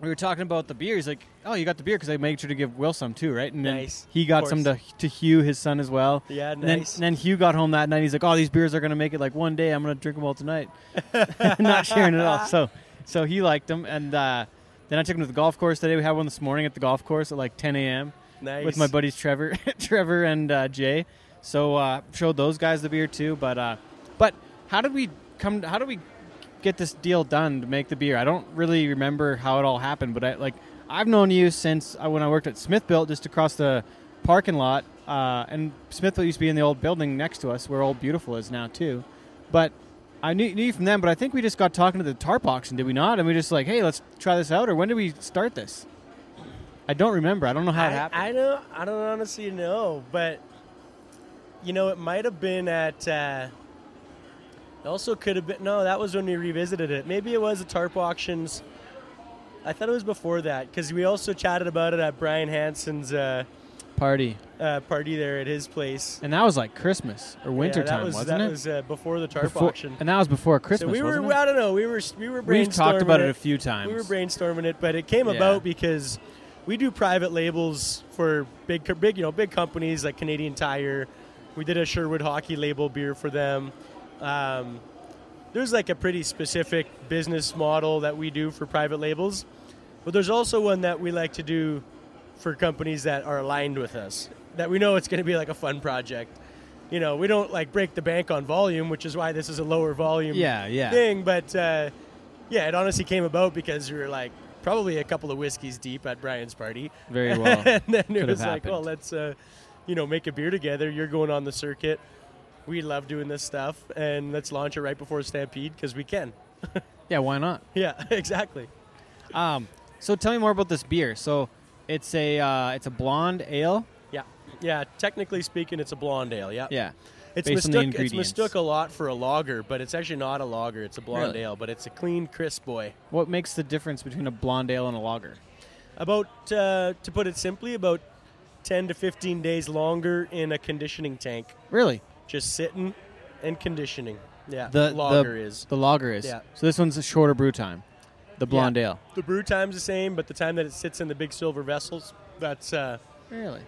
we were talking about the beer. He's like, "Oh, you got the beer because I made sure to give Will some too, right?" And then Nice. he got some to to Hugh, his son, as well. Yeah, And then, nice. and then Hugh got home that night. He's like, "Oh, these beers are gonna make it like one day. I'm gonna drink them all tonight." [LAUGHS] Not sharing it all. So, so he liked them, and uh, then I took him to the golf course today. We had one this morning at the golf course at like 10 a.m. nice. with my buddies Trevor, [LAUGHS] Trevor and uh, Jay. So uh, showed those guys the beer too. But uh, but how did we come? How did we get this deal done to make the beer? I don't really remember how it all happened. But I like I've known you since uh, when I worked at Smithbilt, just across the parking lot. Uh, and Smith used to be in the old building next to us, where Old Beautiful is now too. But I knew, knew you from them, but I think we just got talking to the tarp auction, did we not? And we just like, hey, let's try this out. Or when did we start this? I don't remember. I don't know how it happened. I don't. I don't honestly know, but you know, it might have been at. Uh, it also could have been. No, that was when we revisited it. Maybe it was the tarp auctions. I thought it was before that because we also chatted about it at Brian Hansen's uh, Party. uh, party there at his place. And that was like Christmas or winter yeah, that time, was, wasn't that it? was uh, before the tarp Before- auction. And that was before Christmas, so we were, I don't know. We were. We were. We've talked brainstorming about it a few times. We were brainstorming it, but it came Yeah. about because we do private labels for big, big, you know, big companies like Canadian Tire. We did a Sherwood Hockey label beer for them. Um, there's like a pretty specific business model that we do for private labels, but there's also one that we like to do for companies that are aligned with us. That we know it's going to be like a fun project. You know, we don't like break the bank on volume, which is why this is a lower volume Yeah, yeah. thing. But uh, yeah, it honestly came about because we were like probably a couple of whiskeys deep at Brian's party. Very [LAUGHS] well. and then it Could have was like, well, let's uh, you know make a beer together. You're going on the circuit. We love doing this stuff, and let's launch it right before Stampede because we can. [LAUGHS] yeah, why not? Yeah, [LAUGHS] exactly. Um, so tell me more about this beer. So it's a uh, it's a blonde ale. Yeah, yeah. Technically speaking, it's a blonde ale. Yeah. Yeah. It's based on the mistook, it's mistook a lot for a lager, but it's actually not a lager. It's a blonde Really? ale, but it's a clean, crisp boy. What makes the difference between a blonde ale and a lager? About, uh, to put it simply, about 10 to 15 days longer in a conditioning tank, Really? just sitting and conditioning. Yeah, The lager the, is. the lager is. Yeah. So this one's a shorter brew time. The blonde ale. The brew time's the same, but the time that it sits in the big silver vessels, that's uh, Really?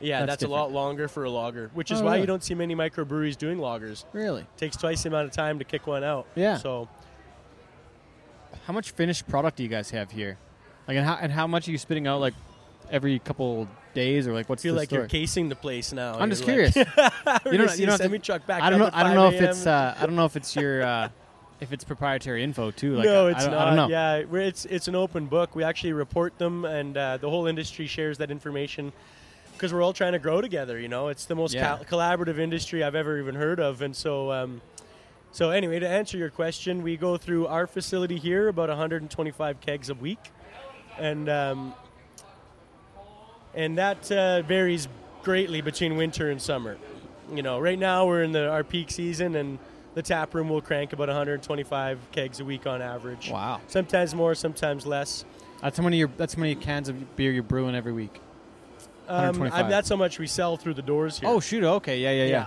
Yeah, That's that's, a lot longer for a lager, which is Oh, why really? you don't see many microbreweries doing lagers. Really? takes twice the amount of time to kick one out. Yeah. So How much finished product do you guys have here? Like, and how and how much are you spitting out like every couple days or like what's I feel like story? you're casing the place now. I'm just You're like, curious. [LAUGHS] You don't- you don't a have to- semi truck back I don't know. I don't know if it's. Uh, I don't know if it's your. Uh, [LAUGHS] if it's proprietary info too. Like, no, I- it's I, don't know. Yeah, it's it's an open book. We actually report them, and uh, the whole industry shares that information because we're all trying to grow together. You know, it's the most Yeah. col- collaborative industry I've ever even heard of, and so. Um, so anyway, to answer your question, we go through our facility here about 125 kegs a week, and um, and that uh, varies greatly between winter and summer. You know, right now we're in the our peak season, and the tap room will crank about 125 kegs a week on average. Wow. Sometimes more, sometimes less. That's how many. That's how many cans of beer you're brewing every week. Um, 125. I, that's how much we sell through the doors here. Oh shoot! Okay. Yeah. Yeah. Yeah.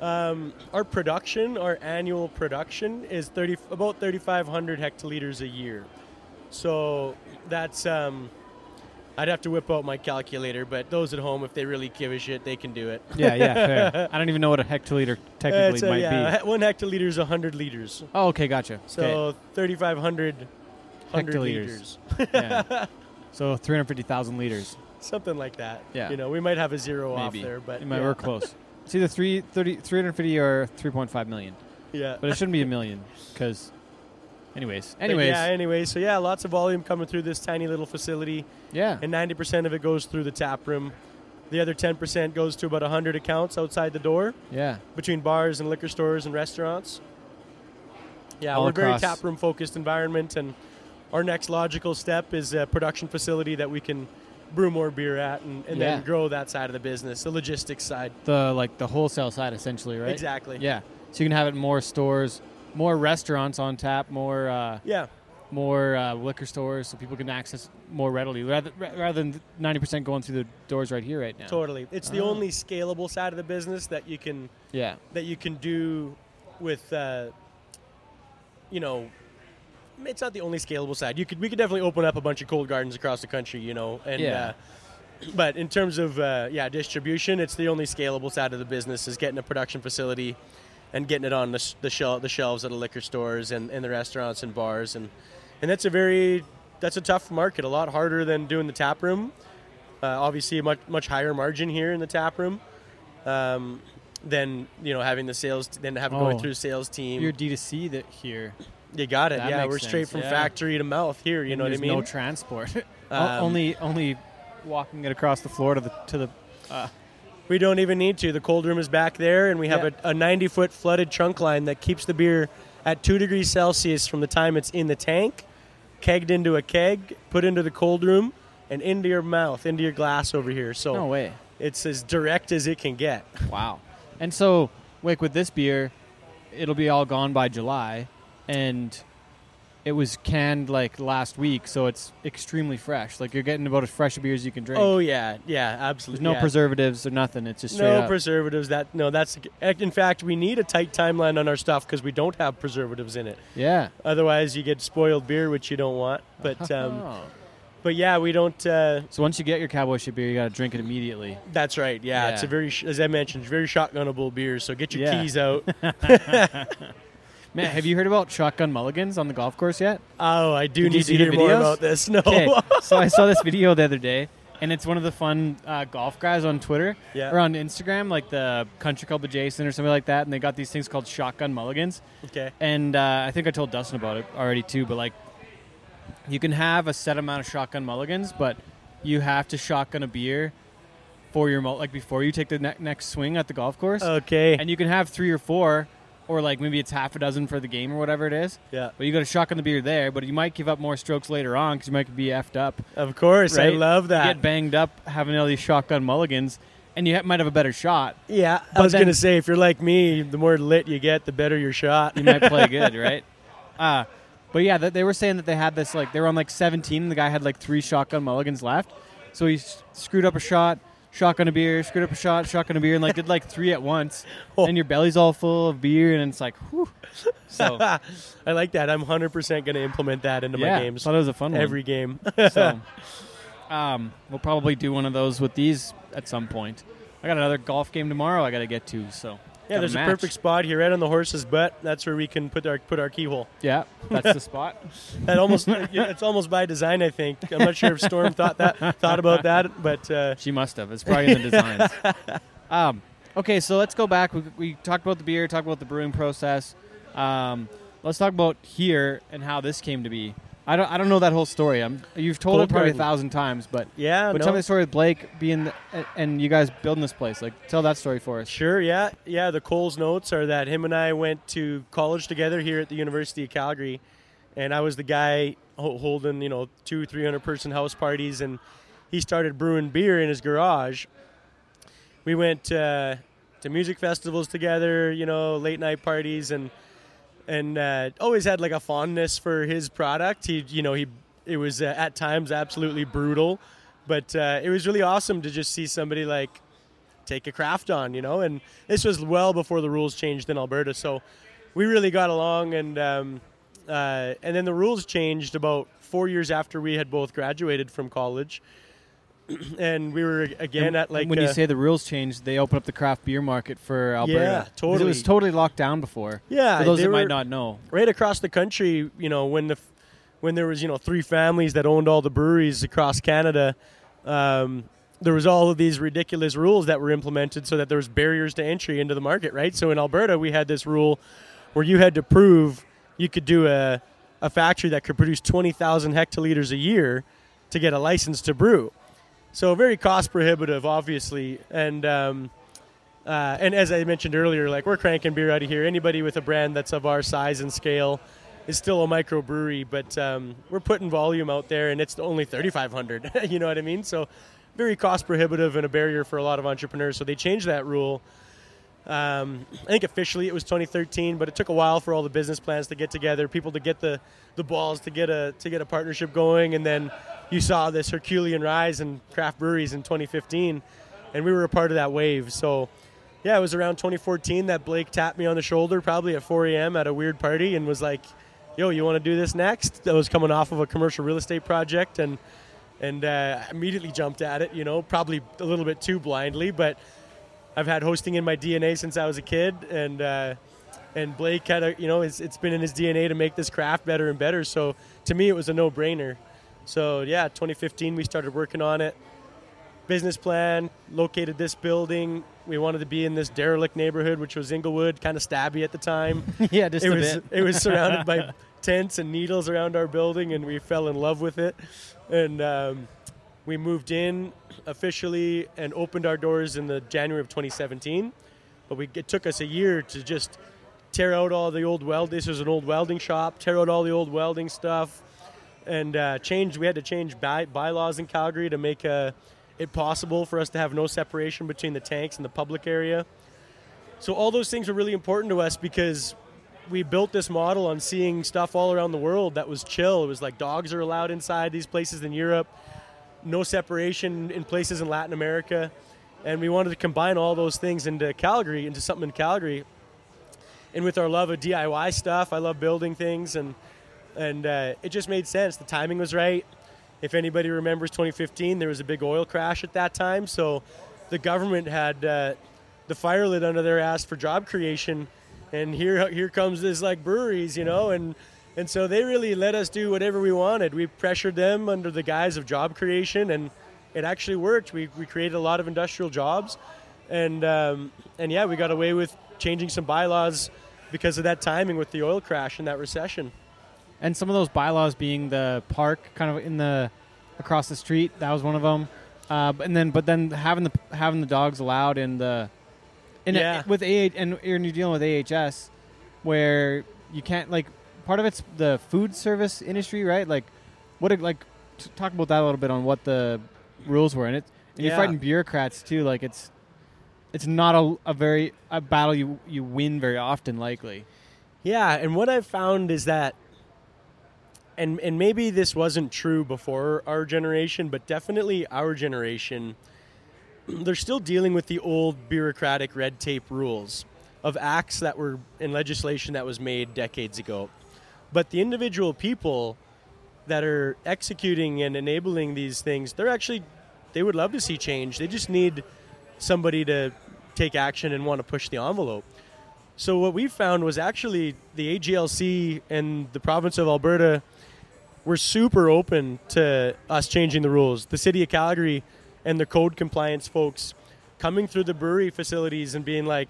Um, our production, our annual production, is 30 about 3,500 hectoliters a year. So that's um, I'd have to whip out my calculator, but those at home, if they really give a shit, they can do it. Yeah. Yeah. Fair. [LAUGHS] I don't even know what a hectoliter technically a- might yeah, be. One hectoliter is 100 liters. Oh, okay. Gotcha. So okay. 3,500 Hectoliters. liters. yeah. [LAUGHS] So 350,000 liters. Something like that. Yeah. You know, we might have a zero Maybe. off there, but it might yeah. work close. [LAUGHS] It's either 3, 30, 350 or 3.5 million. Yeah. But it shouldn't be a million because, anyways. But Anyways. yeah, anyway, so yeah, lots of volume coming through this tiny little facility, yeah. and 90% of it goes through the tap room. The other 10% goes to about 100 accounts outside the door Yeah. between bars and liquor stores and restaurants. Yeah, All we're a very tap room focused environment, and our next logical step is a production facility that we can brew more beer at and, and Yeah. then grow that side of the business, the logistics side. The like the wholesale side essentially, right? Exactly. Yeah. So you can have it in more stores, more restaurants on tap, more uh, Yeah. more uh, liquor stores, so people can access more readily, rather rather than ninety percent going through the doors right here right now. Totally. It's the Oh. only scalable side of the business that you can Yeah. that you can do with uh, you know it's not the only scalable side you could we could definitely open up a bunch of cold gardens across the country you know and Yeah. uh, but in terms of uh, yeah distribution it's the only scalable side of the business is getting a production facility and getting it on the, sh- the, shel- the shelves at the liquor stores and, and the restaurants and bars and and that's a very that's a tough market a lot harder than doing the tap room uh, obviously a much much higher margin here in the tap room um, than you know having the sales than having going Oh. through sales team. You're D 2 C that here. You got it. that Yeah, we're straight from yeah. factory to mouth here. You and know what I mean? No transport. [LAUGHS] Um, only only walking it across the floor to the to the. Uh, we don't even need to. The cold room is back there, and we have Yeah. a, a 90 foot flooded trunk line that keeps the beer at two degrees Celsius from the time it's in the tank, kegged into a keg, put into the cold room, and into your mouth, into your glass over here. So no way. it's as direct as it can get. Wow. And so, like with this beer, it'll be all gone by July, and it was canned like last week, so it's extremely fresh. Like you're getting about as fresh a beer as you can drink. Oh yeah, yeah, absolutely. There's no yeah. preservatives or nothing. It's just straight No up. preservatives. That no, that's in fact we need a tight timeline on our stuff because we don't have preservatives in it. yeah. Otherwise, you get spoiled beer, which you don't want. But [LAUGHS] um, but yeah, we don't. Uh, So once you get your cowboy shit beer, you got to drink it immediately. that's right. Yeah, it's a very, as I mentioned, very shotgunnable beer. So get your Yeah. keys out. [LAUGHS] [LAUGHS] Man, have you heard about shotgun mulligans on the golf course yet? oh, I do Did need to hear more about this. [LAUGHS] No. Okay, so I saw this video the other day, and it's one of the fun uh, golf guys on Twitter Yeah. or on Instagram, like the Country Club Jason or something like that, and they got these things called shotgun mulligans. okay. And uh, I think I told Dustin about it already too, but like you can have a set amount of shotgun mulligans, but you have to shotgun a beer for your mul- like before you take the ne- next swing at the golf course, Okay. and you can have three or four, or like maybe it's half a dozen for the game or whatever it is. yeah. But you got to shotgun the beer there, but you might give up more strokes later on because you might be effed up. Of course, I Right? love You that. get banged up having all these shotgun mulligans, and you ha- might have a better shot. Yeah, I was gonna say if you're like me, the more lit you get, the better your shot. You might play good, [LAUGHS] right? Uh, but yeah, th- they were saying that they had this like they were on like 17. And the guy had like three shotgun mulligans left, so he s- screwed up a shot, shotgun a beer, screwed up a shot, shotgun a beer, and like did like three at once. Oh. [LAUGHS] And your belly's all full of beer, and it's like, whew. So [LAUGHS] I like that. I'm 100% gonna implement that into yeah, my games. thought it was a fun one. Every game. [LAUGHS] so um, we'll probably do one of those with these at some point. I got another golf game tomorrow. I got to get to. So yeah, there's a perfect spot here, right on the horse's butt. That's where we can put our put our keyhole. Yeah, that's the spot. [LAUGHS] That almost it's almost by design. I think. I'm not sure if Storm thought that thought about that, but uh, She must have. It's probably in the designs. [LAUGHS] um, okay, so let's go back. We, we talked about the beer, talked about the brewing process. Um, let's talk about here and how this came to be. I don't, I don't know that whole story. I'm, you've told it probably Garden. a thousand times, but yeah, but no. tell me the story of Blake being the, and you guys building this place. Like, tell that story for us. Sure, yeah. Yeah, the Coles notes are that him and I went to college together here at the University of Calgary. And I was the guy holding, you know, two, 300 person house parties. And he started brewing beer in his garage. We went uh, to music festivals together, you know, late night parties. And and uh, always had like a fondness for his product. He, you know, he it was uh, at times absolutely brutal, but uh, it was really awesome to just see somebody like take a craft on, you know. And this was well before the rules changed in Alberta, so we really got along. And um, uh, and then the rules changed about four years after we had both graduated from college, [CLEARS THROAT] and we were again at like when you uh, say the rules changed, they opened up the craft beer market for Alberta. Yeah, 'Cause It was totally locked down before. Yeah, for those that might not know. right across the country, you know, when the when there was you know three families that owned all the breweries across Canada, um, there was all of these ridiculous rules that were implemented so that there was barriers to entry into the market, right? So in Alberta, we had this rule where you had to prove you could do a a factory that could produce twenty thousand hectoliters a year to get a license to brew. So very cost prohibitive, obviously, and. Um, uh, and as I mentioned earlier, like we're cranking beer out of here. Anybody with a brand that's of our size and scale is still a microbrewery, but um, we're putting volume out there, and it's only 3,500. [LAUGHS] you know what I mean? So very cost prohibitive and a barrier for a lot of entrepreneurs. So they changed that rule. Um, I think officially it was 2013, but it took a while for all the business plans to get together, people to get the, the balls to get a to get a partnership going, and then you saw this Herculean rise in craft breweries in 2015, and we were a part of that wave. So yeah, it was around 2014 that Blake tapped me on the shoulder, probably at 4 a.m. at a weird party, and was like, "Yo, you want to do this next?" That was coming off of a commercial real estate project, and and uh, immediately jumped at it. You know, probably a little bit too blindly, but I've had hosting in my DNA since I was a kid, and uh, and Blake had a you know it's, it's been in his DNA to make this craft better and better. So to me, it was a no-brainer. So yeah, 2015 we started working on it. Business plan, located this building. We wanted to be in this derelict neighborhood, which was Inglewood, kind of stabby at the time. [LAUGHS] yeah, just it a was bit. it was surrounded by [LAUGHS] tents and needles around our building, and we fell in love with it. And um, we moved in officially and opened our doors in the January of 2017. But we it took us a year to just tear out all the old weld. This was an old welding shop. Tear out all the old welding stuff, and uh, change. We had to change by, bylaws in Calgary to make uh, it possible for us to have no separation between the tanks and the public area. So all those things were really important to us because we built this model on seeing stuff all around the world that was chill. It was like dogs are allowed inside these places in Europe, no separation in places in Latin America, and we wanted to combine all those things into Calgary, into something in Calgary. And with our love of DIY stuff, I love building things, and and uh, it just made sense. The timing was right. If anybody remembers 2015, there was a big oil crash at that time, so the government had uh, the fire lit under their ass for job creation, and here here comes this like breweries, you know, and and so they really let us do whatever we wanted. We pressured them under the guise of job creation, and it actually worked. We we created a lot of industrial jobs, and um, and yeah, we got away with changing some bylaws because of that timing with the oil crash and that recession. and some of those bylaws being the park kind of in the across the street that was one of them uh, and then but then having the having the dogs allowed in the in a- with AH and you're dealing with AHS where you can't like part of it's the food service industry right? Like what like talk about that a little bit on what the rules were and it. And you're fighting bureaucrats too like it's it's not a, a very a battle you you win very often. Likely. Yeah, and what I've found is that, and and maybe this wasn't true before our generation, but definitely our generation, [CLEARS THROAT] they're still dealing with the old bureaucratic red tape rules of acts that were in legislation that was made decades ago. But the individual people that are executing and enabling these things, they're actually they would love to see change. They just need somebody to take action and want to push the envelope. So what we found was actually the AGLC and the province of Alberta were super open to us changing the rules. The city of Calgary and the code compliance folks coming through the brewery facilities and being like,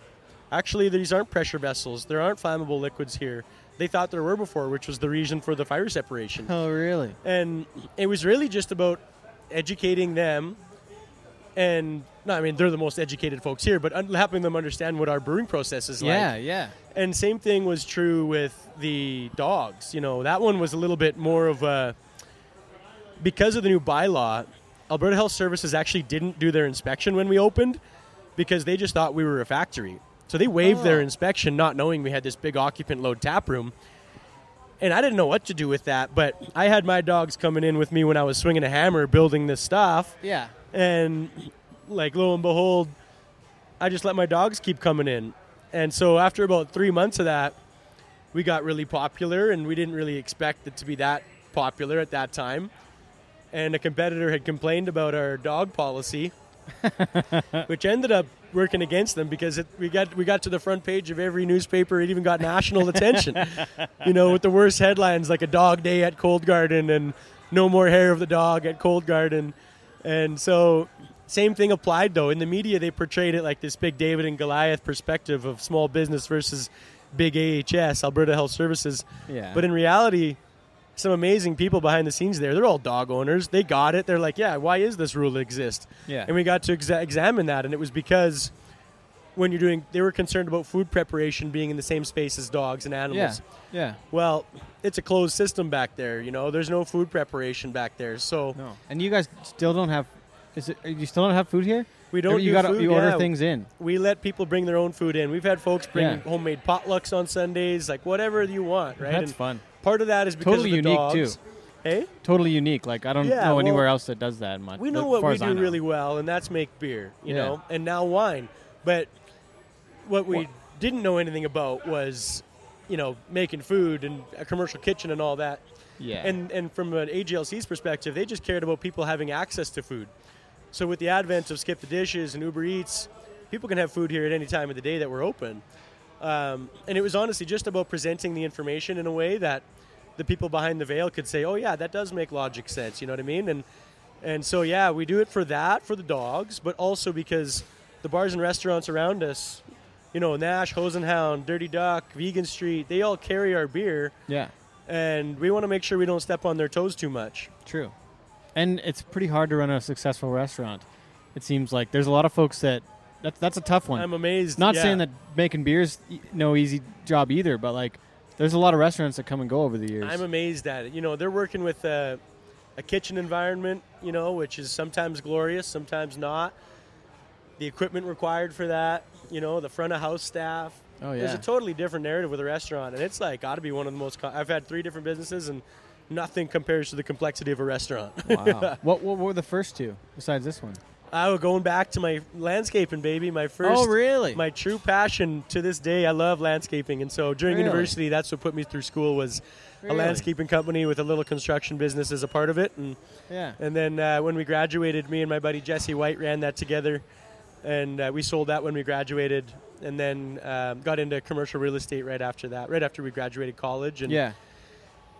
actually these aren't pressure vessels. There aren't flammable liquids here. They thought there were before, which was the reason for the fire separation. Oh, really? And it was really just about educating them and no, I mean they're the most educated folks here, but un- helping them understand what our brewing process is Yeah, like. yeah. Yeah. And same thing was true with the dogs. You know, that one was a little bit more of a because of the new bylaw. Alberta Health Services actually didn't do their inspection when we opened because they just thought we were a factory. So they waived their Oh. inspection, not knowing we had this big occupant load tap room. And I didn't know what to do with that, but I had my dogs coming in with me when I was swinging a hammer building this stuff Yeah. and like lo and behold i just let my dogs keep coming in. And so after about three months of that we got really popular and we didn't really expect it to be that popular at that time. And a competitor had complained about our dog policy [LAUGHS] which ended up working against them because it, we got we got to the front page of every newspaper. It even got national attention. [LAUGHS] You know with the worst headlines like a dog day at cold garden and no more hair of the dog at cold garden. And so same thing applied though. In the media, they portrayed it like this big David and Goliath perspective of small business versus big AHS, Alberta Health Services. Yeah. But in reality, some amazing people behind the scenes there. They're all dog owners. They got it. They're like, yeah, why is this rule exist? Yeah. And we got to exa- examine that, and it was because when you're doing, they were concerned about food preparation being in the same space as dogs and animals. yeah. Yeah. Well, it's a closed system back there. You know, there's no food preparation back there. So No. And you guys still don't have. Is it? You still don't have food here? we don't. Or you do gotta food, you order yeah. things in. we let people bring their own food in. We've had folks bring Yeah. homemade potlucks on Sundays, like whatever you want, right? That's and fun. part of that is because Totally of the unique, dogs. too. Hey, Totally unique. Like I don't Yeah, know well, anywhere else that does that much. we know what we do really well, and that's make beer, you Yeah. know, and now wine. But what we What- didn't know anything about was, you know, making food and a commercial kitchen and all that. Yeah. And and from an AGLC's perspective, they just cared about people having access to food. So with the advent of Skip the Dishes and Uber Eats, people can have food here at any time of the day that we're open. Um, and it was honestly just about presenting the information in a way that the people behind the veil could say, "Oh yeah, that does make logic sense." You know what I mean? And and so yeah, we do it for that for the dogs, but also because the bars and restaurants around us, you know, Nash, Hose & Hound, Dirty Duck, Vegan Street, they all carry our beer, yeah. and we want to make sure we don't step on their toes too much. True. And it's pretty hard to run a successful restaurant. It seems like there's a lot of folks that that's that's a tough one. I'm amazed. Not yeah. saying that making beers no easy job either, but like there's a lot of restaurants that come and go over the years. I'm amazed at it. You know, they're working with a, a kitchen environment, you know, which is sometimes glorious, sometimes not. The equipment required for that, you know, the front of house staff. oh yeah. There's a totally different narrative with a restaurant, and it's like got to be one of the most. I've had three different businesses, and nothing compares to the complexity of a restaurant. wow. [LAUGHS] what, what were the first two besides this one? I was going back to my landscaping, baby. My first. oh really? My true passion to this day, I love landscaping, and so during Really? university, that's what put me through school was a landscaping company with a little construction business as a part of it, and yeah. and then uh, when we graduated, me and my buddy Jesse White ran that together, and uh, we sold that when we graduated, and then um, got into commercial real estate right after that, right after we graduated college, and Yeah.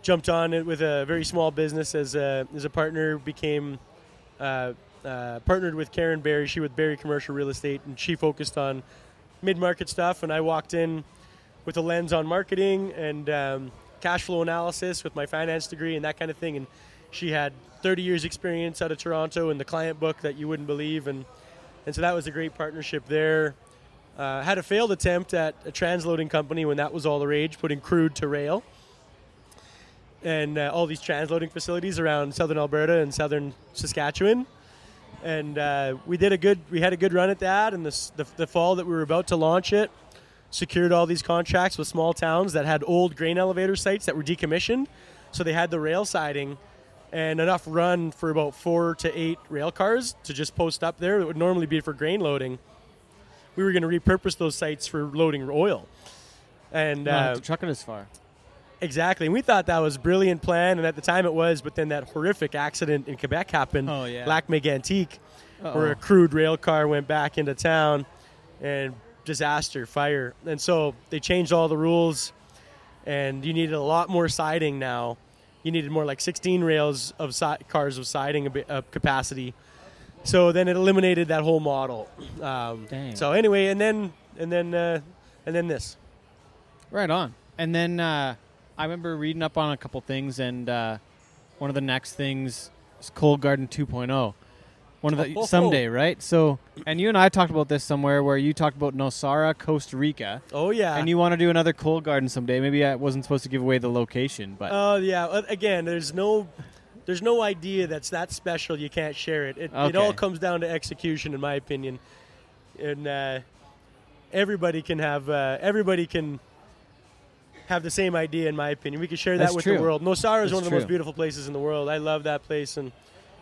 Jumped on it with a very small business as a as a partner. Became uh, uh, partnered with Karen Barry. She with Barry Commercial Real Estate, and she focused on mid market stuff. And I walked in with a lens on marketing and um, cash flow analysis with my finance degree and that kind of thing. And she had 30 years experience out of Toronto and the client book that you wouldn't believe. And and so that was a great partnership there. Uh, had a failed attempt at a transloading company when that was all the rage, putting crude to rail and uh, all these transloading facilities around southern Alberta and southern Saskatchewan. and uh, we did a good. We had a good run at that, and this, the the fall that we were about to launch it, secured all these contracts with small towns that had old grain elevator sites that were decommissioned, so they had the rail siding and enough run for about four to eight rail cars to just post up there. That would normally be for grain loading. We were going to repurpose those sites for loading oil, and uh, to truck it as far. Exactly. And we thought that was a brilliant plan, and at the time it was, but then that horrific accident in Quebec happened. Oh, yeah. Lac Mégantic, where a crude rail car went back into town and disaster, fire. And so they changed all the rules, and you needed a lot more siding now. You needed more like 16 rails of si- cars of siding a bit, uh, capacity. So then it eliminated that whole model. Um, Dang. so anyway, and then and then uh, and then this. Right on. And then uh, I remember reading up on a couple things, and uh, one of the next things is Cold Garden 2.0. One of the Oh. someday, right? So, and you and I talked about this somewhere where you talked about Nosara, Costa Rica, Oh yeah. and you want to do another Cold Garden someday. Maybe I wasn't supposed to give away the location, but Oh yeah. Uh, Again, there's no, there's no idea that's that special. You can't share it. It, it all comes down to execution, in my opinion. And uh, everybody can have, uh, everybody can have the same idea, in my opinion. We can share that That's with true. the world. Nosara is That's one of the true. most beautiful places in the world. I love that place, and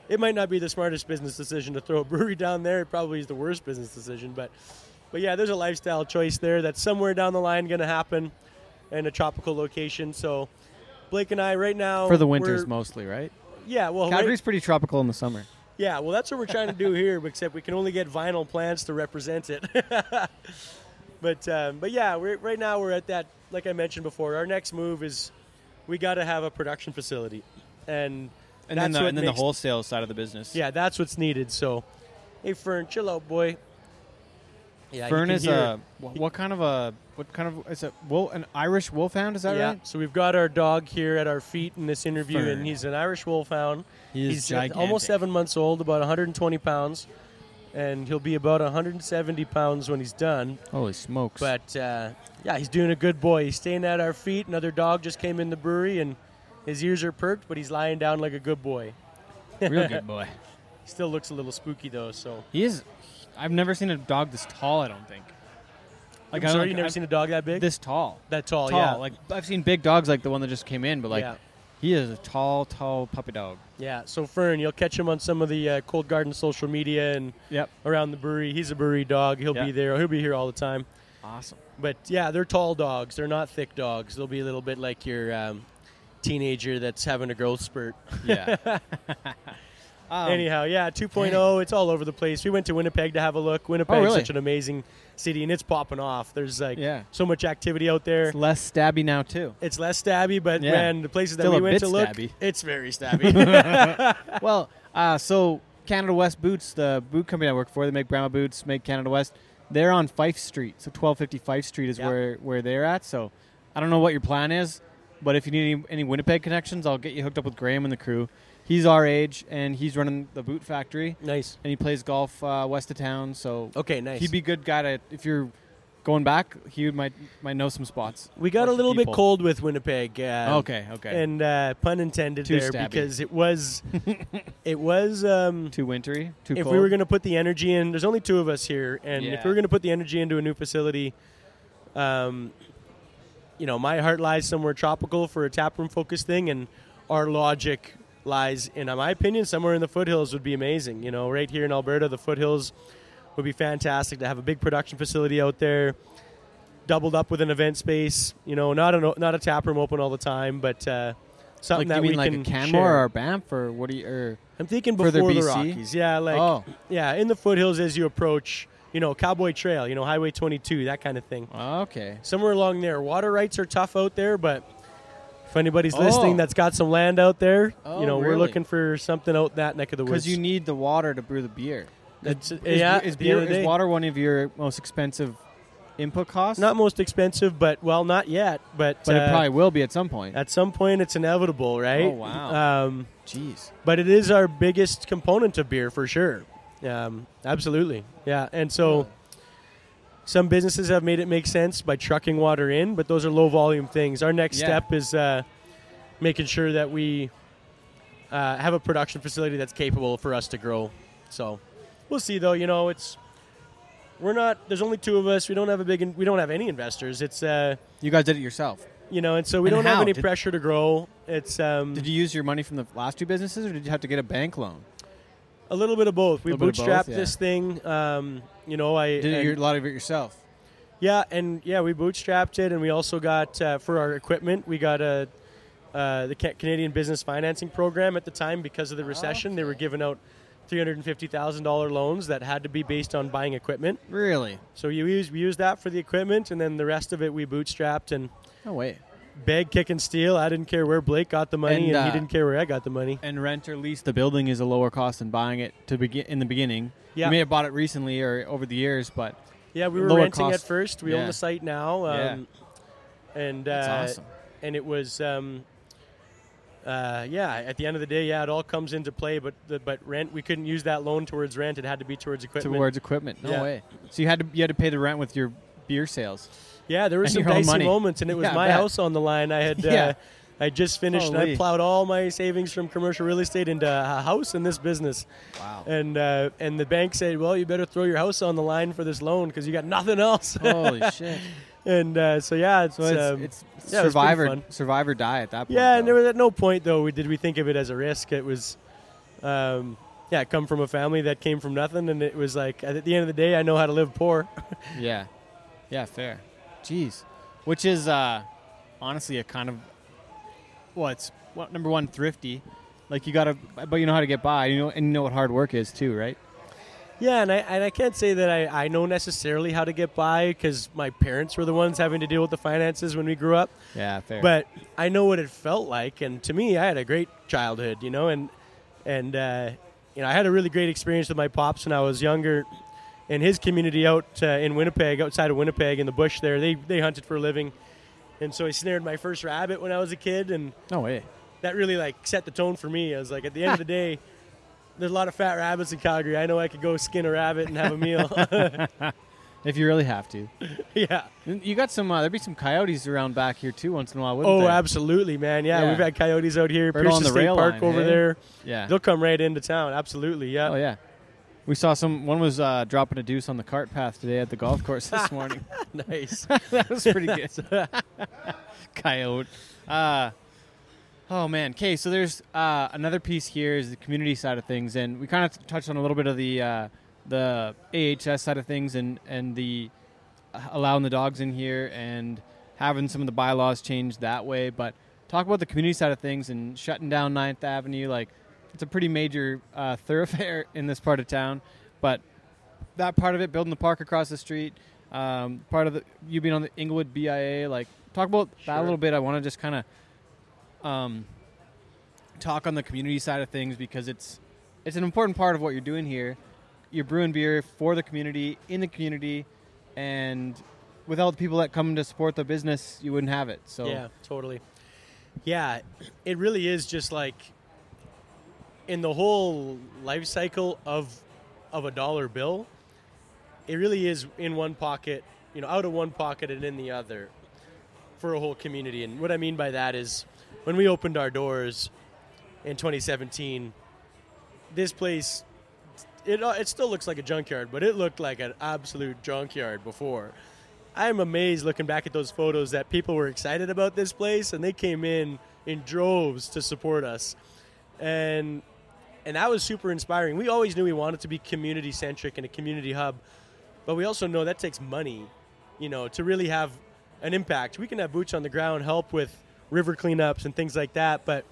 it might not be the smartest business decision to throw a [LAUGHS] brewery down there. It probably is the worst business decision, but. But yeah, there's a lifestyle choice there that's somewhere down the line going to happen in a tropical location. So Blake and I right now for the winters mostly, right? Yeah, well, right- Calgary's pretty tropical in the summer. yeah, well, that's what we're trying to do here, [LAUGHS] except we can only get vinyl plants to represent it. [LAUGHS] but um, but yeah, we're, right now we're at that. Like I mentioned before, our next move is we got to have a production facility, and And that's then, the, and then the wholesale side of the business. Yeah, that's what's needed. So, hey, Fern, chill out, boy. Yeah, Fern is hear- a what, kind of a what kind of is it? Wolf, an Irish wolfhound? Is that yeah. right? So we've got our dog here at our feet in this interview, Fern. and he's an Irish Wolfhound. He is he's uh, gigantic. almost seven months old, about 120 pounds, and he'll be about 170 pounds when he's done. Holy smokes! But uh, yeah, he's doing a good boy. He's staying at our feet. Another dog just came in the brewery, and his ears are perked, but he's lying down like a good boy. [LAUGHS] real good boy. Still looks a little spooky though. So, He is. I've never seen a dog this tall. I don't think. like, I'm sorry, you never I've- seen a dog that big? this tall. that tall, tall. yeah. Like I've seen big dogs like the one that just came in, but like yeah. He is a tall, tall puppy dog. Yeah, so Fern, you'll catch him on some of the uh, Cold Garden social media and Yep. around the brewery. He's a brewery dog. He'll Yeah. be there. He'll be here all the time. Awesome. But yeah, they're tall dogs. They're not thick dogs. They'll be a little bit like your um, teenager that's having a growth spurt. Yeah. [LAUGHS] Um, Anyhow, yeah, 2.0, it's all over the place. We went to Winnipeg to have a look. Winnipeg's Oh, really? such an amazing city, and it's popping off. There's like Yeah. so much activity out there. it's less stabby now too. It's less stabby, but Yeah. man, the places that Still we went to look, stabby. it's very stabby. [LAUGHS] [LAUGHS] well, uh, so Canada West Boots, the boot company I work for, they make Brahma boots, make Canada West. They're on Fife Street, so 1250 Fife Street is Yeah. where where they're at. So I don't know what your plan is, but if you need any, any Winnipeg connections, I'll get you hooked up with Graham and the crew. He's our age, and he's running the boot factory, nice. and he plays golf uh, west of town. So Okay, nice. he'd be a good guy to if you're going back. He would might might know some spots. we got a little bit cold with Winnipeg. Uh, Okay, okay. and uh, pun intended Too there stabby. because it was [LAUGHS] it was um, too wintry, too if cold. we were going to put the energy in there's only two of us here and if we were going to put the energy into a new facility um, you know my heart lies somewhere tropical for a taproom focused thing and our logic lies in my opinion somewhere in the foothills would be amazing you know right here in alberta the foothills would be fantastic to have a big production facility out there doubled up with an event space you know not a not a tap room open all the time but uh, something like that you mean we like can a Canmore share. or Banff or what do you or I'm thinking before the BC? Rockies. Yeah, like oh yeah, in the foothills as you approach, you know, Cowboy Trail, you know, Highway 22, that kind of thing. okay Somewhere along there. Water rights are tough out there, but anybody's Oh. listening that's got some land out there, Oh, you know, we're looking for something out that neck of the woods. because you need the water to brew the beer. That's, Is, yeah, is beer is water one of your most expensive input costs? not most expensive, but well, not yet, but, but uh, it probably will be at some point. at some point it's inevitable, right? Oh, wow. Um, Jeez. but it is our biggest component of beer for sure. Um, absolutely, yeah. And so, some businesses have made it make sense by trucking water in, but those are low volume things. Our next Yeah. step is uh, making sure that we uh, have a production facility that's capable for us to grow So we'll see though. You know, it's we're not. There's only two of us. We don't have a big. In, we don't have any investors. It's uh, You guys did it yourself. you know, and so we And don't have any Did- pressure to grow. It's um, Did you use your money from the last two businesses, or did you have to get a bank loan? A little bit of both. We bootstrapped both, yeah. this thing. Um, you know, I Did and- a lot of it yourself? Yeah, and yeah, we bootstrapped it, and we also got uh, for our equipment, we got a uh, the Canadian Business Financing Program at the time because of the recession. They were giving out three hundred and fifty thousand dollar loans that had to be based on buying equipment. Really? So you use we used that for the equipment, and then the rest of it we bootstrapped and No way. Beg, kick, and steal. I didn't care where Blake got the money, And, and, uh, he didn't care where I got the money. And rent or lease the building is a lower cost than buying it to begin in the beginning. Yeah. You may have bought it recently or over the years, but Yeah, we were renting cost. at first. We Yeah. own the site now. Yeah. Um, And that's uh, awesome. and it was um, uh, yeah at the end of the day yeah it all comes into play but the, but rent we couldn't use that loan towards rent it had to be towards equipment Towards equipment. No Yeah. way. So you had to you had to pay the rent with your beer sales. Yeah there were some dicey moments and it was Yeah, my house on the line i had [LAUGHS] uh, I just finished and I plowed all my savings from commercial real estate into a house in this business. Wow. And uh, and the bank said, "Well, you better throw your house on the line for this loan because you got nothing else." [LAUGHS] Holy shit. and uh, so yeah, it's, So it's, um, it's yeah, it survivor fun. survivor die at that point. Yeah, and there was at no point though we- did we think of it as a risk. It was, um, yeah, come from a family that came from nothing, and it was like at the end of the day, I know how to live poor. [LAUGHS] Yeah. Yeah, fair. Jeez. Which is uh honestly a kind of well, it's well, number one, thrifty. Like you gotta but you know how to get by, you know and you know what hard work is too, right? yeah, and I and I can't say that I, I know necessarily how to get by because my parents were the ones having to deal with the finances when we grew up. Yeah, fair. But I know what it felt like, and to me, I had a great childhood, you know, and and uh, you know I had a really great experience with my pops when I was younger. In his community out uh, in Winnipeg, outside of Winnipeg, in the bush there, they they hunted for a living, and so I snared my first rabbit when I was a kid, and no way. that really like set the tone for me. I was like, at the end of [LAUGHS] the day, there's a lot of fat rabbits in Calgary. I know I could go skin a rabbit and have a meal. [LAUGHS] If you really have to. [LAUGHS] yeah. You got some uh, there'd be some coyotes around back here too once in a while, wouldn't Oh, there? absolutely, man. Yeah, Yeah. we've had coyotes out here. Right Pearson the State rail Park line, over hey? there. Yeah. They'll come right into town. Absolutely, yeah. Oh yeah. We saw some one was uh, dropping a deuce on the cart path today at the golf course this morning. [LAUGHS] nice. [LAUGHS] that was pretty good. [LAUGHS] Coyote. Uh, oh man. Okay, so there's uh, another piece here is the community side of things, and we kind of touched on a little bit of the uh, the AHS side of things, and and the uh, allowing the dogs in here and having some of the bylaws changed that way. But talk about the community side of things and shutting down 9th Avenue. Like it's a pretty major uh, thoroughfare [LAUGHS] in this part of town, but that part of it, building the park across the street, um, part of the you being on the Inglewood BIA, like talk about that a little bit. I want to just kind of um, talk on the community side of things because it's it's an important part of what you're doing here. You're brewing beer for the community, in the community, and without the people that come to support the business, you wouldn't have it. So Yeah, totally. Yeah, it really is just like in the whole life cycle of of a dollar bill. It really is in one pocket, you know, out of one pocket and in the other for a whole community. And what I mean by that is when we opened our doors in 2017, this place it uh, it still looks like a junkyard, but it looked like an absolute junkyard before. I'm amazed looking back at those photos that people were excited about this place and they came in in droves to support us. And and that was super inspiring. We always knew we wanted to be community centric and a community hub, but we also know that takes money, you know, to really have an impact. We can have boots on the ground, help with river cleanups and things like that, but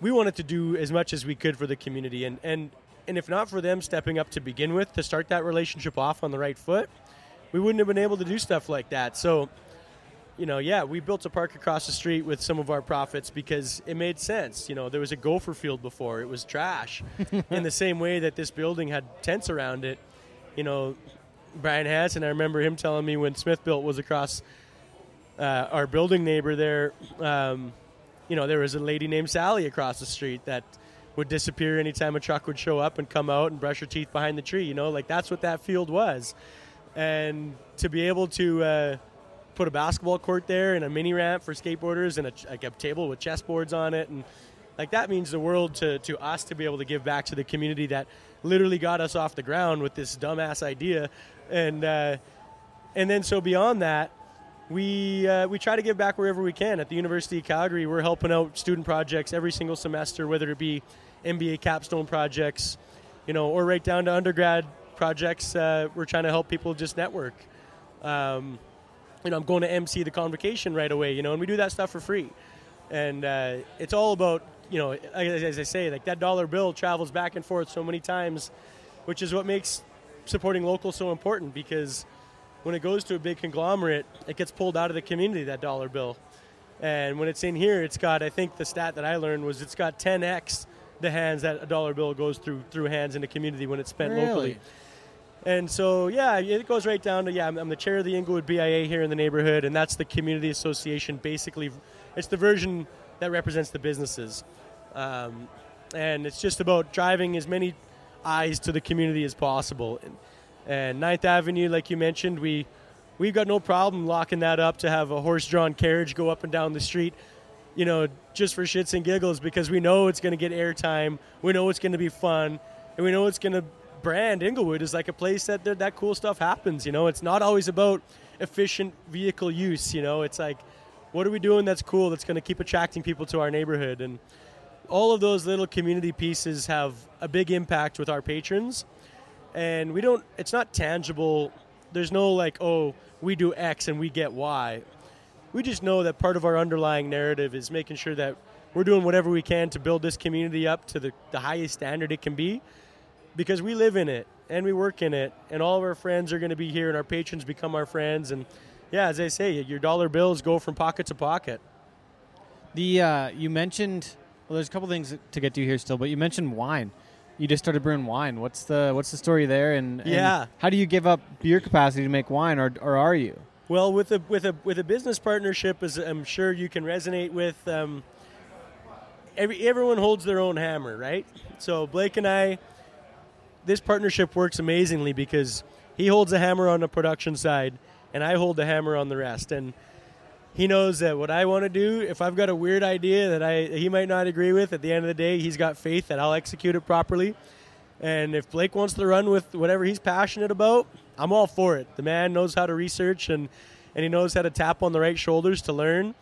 we wanted to do as much as we could for the community and and and if not for them stepping up to begin with to start that relationship off on the right foot, we wouldn't have been able to do stuff like that. So, you know, yeah, we built a park across the street with some of our profits because it made sense. You know, there was a gopher field before, it was trash. [LAUGHS] In the same way that this building had tents around it, you know, Brian Hansen, I remember him telling me when Smithbilt was across uh, our building neighbor there, um, you know, there was a lady named Sally across the street that would disappear anytime a truck would show up and come out and brush her teeth behind the tree. You know, like that's what that field was. And to be able to uh, put a basketball court there and a mini ramp for skateboarders and a, like a table with chessboards on it and like that means the world to to us to be able to give back to the community that literally got us off the ground with this dumbass idea, and uh, and then so beyond that, we uh, we try to give back wherever we can. At the University of Calgary, we're helping out student projects every single semester, whether it be MBA capstone projects, you know, or right down to undergrad projects. Uh, we're trying to help people just network. Um, you know, I'm going to MC the convocation right away, you know, and we do that stuff for free. And uh, it's all about, you know, as, as I say, like that dollar bill travels back and forth so many times, which is what makes supporting local so important because when it goes to a big conglomerate, it gets pulled out of the community, that dollar bill. And when it's in here, it's got, I think the stat that I learned was it's got 10x the hands that a dollar bill goes through through hands in the community when it's spent Really? locally. And so, yeah, it goes right down to yeah. I'm, I'm the chair of the Inglewood BIA here in the neighborhood, and that's the community association. Basically, it's the version that represents the businesses, um, and it's just about driving as many eyes to the community as possible. And, and Ninth Avenue, like you mentioned, we we've got no problem locking that up to have a horse-drawn carriage go up and down the street. You know, just for shits and giggles, because we know it's going to get airtime. We know it's going to be fun, and we know it's going to brand Inglewood is like a place that that cool stuff happens. You know, it's not always about efficient vehicle use. You know, it's like, what are we doing that's cool that's going to keep attracting people to our neighborhood? And all of those little community pieces have a big impact with our patrons. And we don't it's not tangible. There's no like oh we do x and we get y. We just know that part of our underlying narrative is making sure that we're doing whatever we can to build this community up to the, the highest standard it can be because we live in it and we work in it and all of our friends are going to be here and our patrons become our friends and yeah as i say your dollar bills go from pocket to pocket The uh, you mentioned well, there's a couple things to get to here still, but you mentioned wine. You just started brewing wine. What's the what's the story there? And, and Yeah. how do you give up beer capacity to make wine, or or are you? Well, with a with a with a business partnership, as I'm sure you can resonate with, um, every everyone holds their own hammer, right? So Blake and I, this partnership works amazingly because he holds a hammer on the production side, and I hold the hammer on the rest. And he knows that what I want to do, if I've got a weird idea that I he might not agree with, at the end of the day, he's got faith that I'll execute it properly. And if Blake wants to run with whatever he's passionate about, I'm all for it. The man knows how to research and, and he knows how to tap on the right shoulders to learn.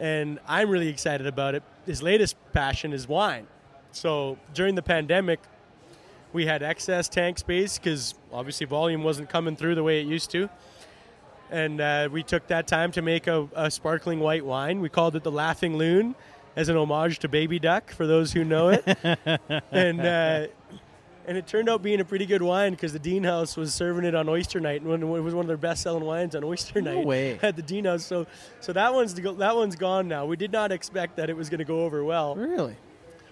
And I'm really excited about it. His latest passion is wine. So during the pandemic, we had excess tank space because obviously volume wasn't coming through the way it used to. And uh, we took that time to make a, a sparkling white wine. We called it the Laughing Loon as an homage to Baby Duck, for those who know it. [LAUGHS] and uh, and it turned out being a pretty good wine because the Deane House was serving it on Oyster Night, and it was one of their best-selling wines on Oyster No Night way. [LAUGHS] at the Deane House. So, so that one's go, that one's gone now. We did not expect that it was going to go over well, Really?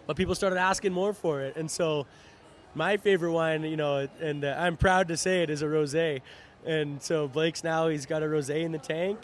but people started asking more for it, and so my favorite wine, you know, and uh, I'm proud to say it is a rosé. And so Blake's now he's got a rosé in the tank.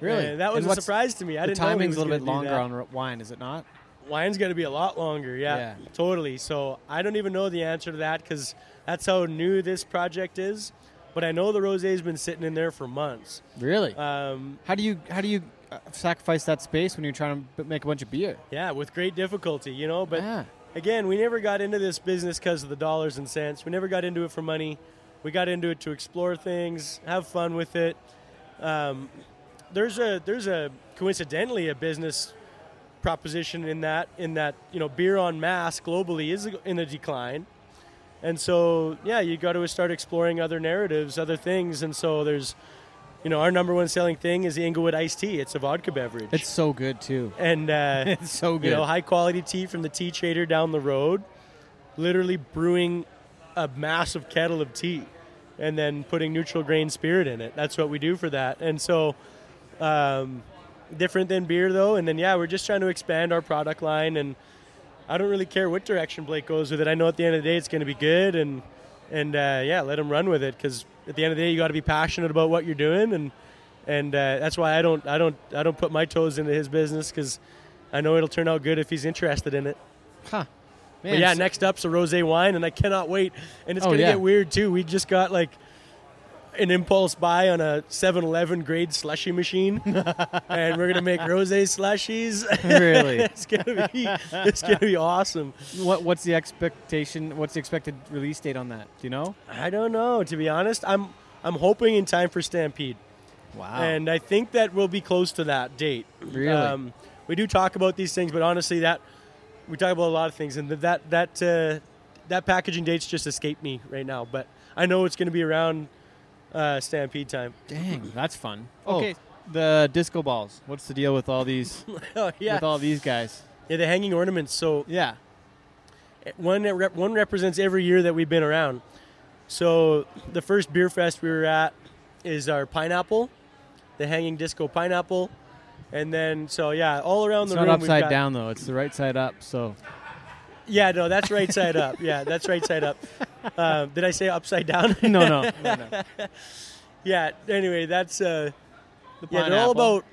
Really? And that was And a surprise to me. I the didn't know he timing's was a little bit longer on wine, is it not? wine's going to be a lot longer. Yeah, Yeah. totally. So I don't even know the answer to that because that's how new this project is. But I know the rosé's been sitting in there for months. Really? Um, how do you how do you uh, sacrifice that space when you're trying to make a bunch of beer? yeah, with great difficulty, you know. But Yeah. Again, we never got into this business because of the dollars and cents. We never got into it for money. We got into it to explore things, have fun with it. Um, there's a there's a coincidentally a business proposition in that in that you know beer on mass globally is in a decline, and so yeah, you got to start exploring other narratives, other things, and so there's you know our number one selling thing is the Inglewood iced tea. It's a vodka beverage. It's so good too. and uh, [LAUGHS] It's so good. you know, high quality tea from the tea trader down the road, literally brewing a massive kettle of tea and then putting neutral grain spirit in it. That's what we do for that. And so, um, different than beer though. And then, yeah, we're just trying to expand our product line. And I don't really care what direction Blake goes with it. I know at the end of the day it's going to be good. And, and uh, yeah, let him run with it because at the end of the day, you got to be passionate about what you're doing. And, and uh, that's why I don't, I don't, I don't put my toes into his business because I know it'll turn out good if he's interested in it. Huh. Man, But yeah, next up's a rosé wine, and I cannot wait. And it's Oh, gonna yeah. get weird too. We just got like, an impulse buy on a 7-Eleven grade slushy machine, [LAUGHS] and we're gonna make rose slushies. Really? [LAUGHS] it's gonna be it's gonna be awesome. What what's the expectation? What's the expected release date on that? Do you know? I don't know. To be honest, I'm I'm hoping in time for Stampede. Wow. and I think that we'll be close to that date. Really? Um, we do talk about these things, but honestly, that we talk about a lot of things, and that that uh, that packaging dates just escaped me right now. But I know it's going to be around uh, Stampede time. Dang, that's fun. Oh. Okay, the disco balls. What's the deal with all these? [LAUGHS] oh yeah, With all these guys? yeah, the hanging ornaments. So Yeah. one rep- one represents every year that we've been around. So the first beer fest we were at is our pineapple, the hanging disco pineapple, and then so yeah, all around It's the not room we've upside down though. It's the right side up. So Yeah, no, that's right side up. Yeah, that's right side up. Um, did I say upside down? [LAUGHS] no, no, no, no. [LAUGHS] yeah. Anyway, that's uh, The yeah. They're all about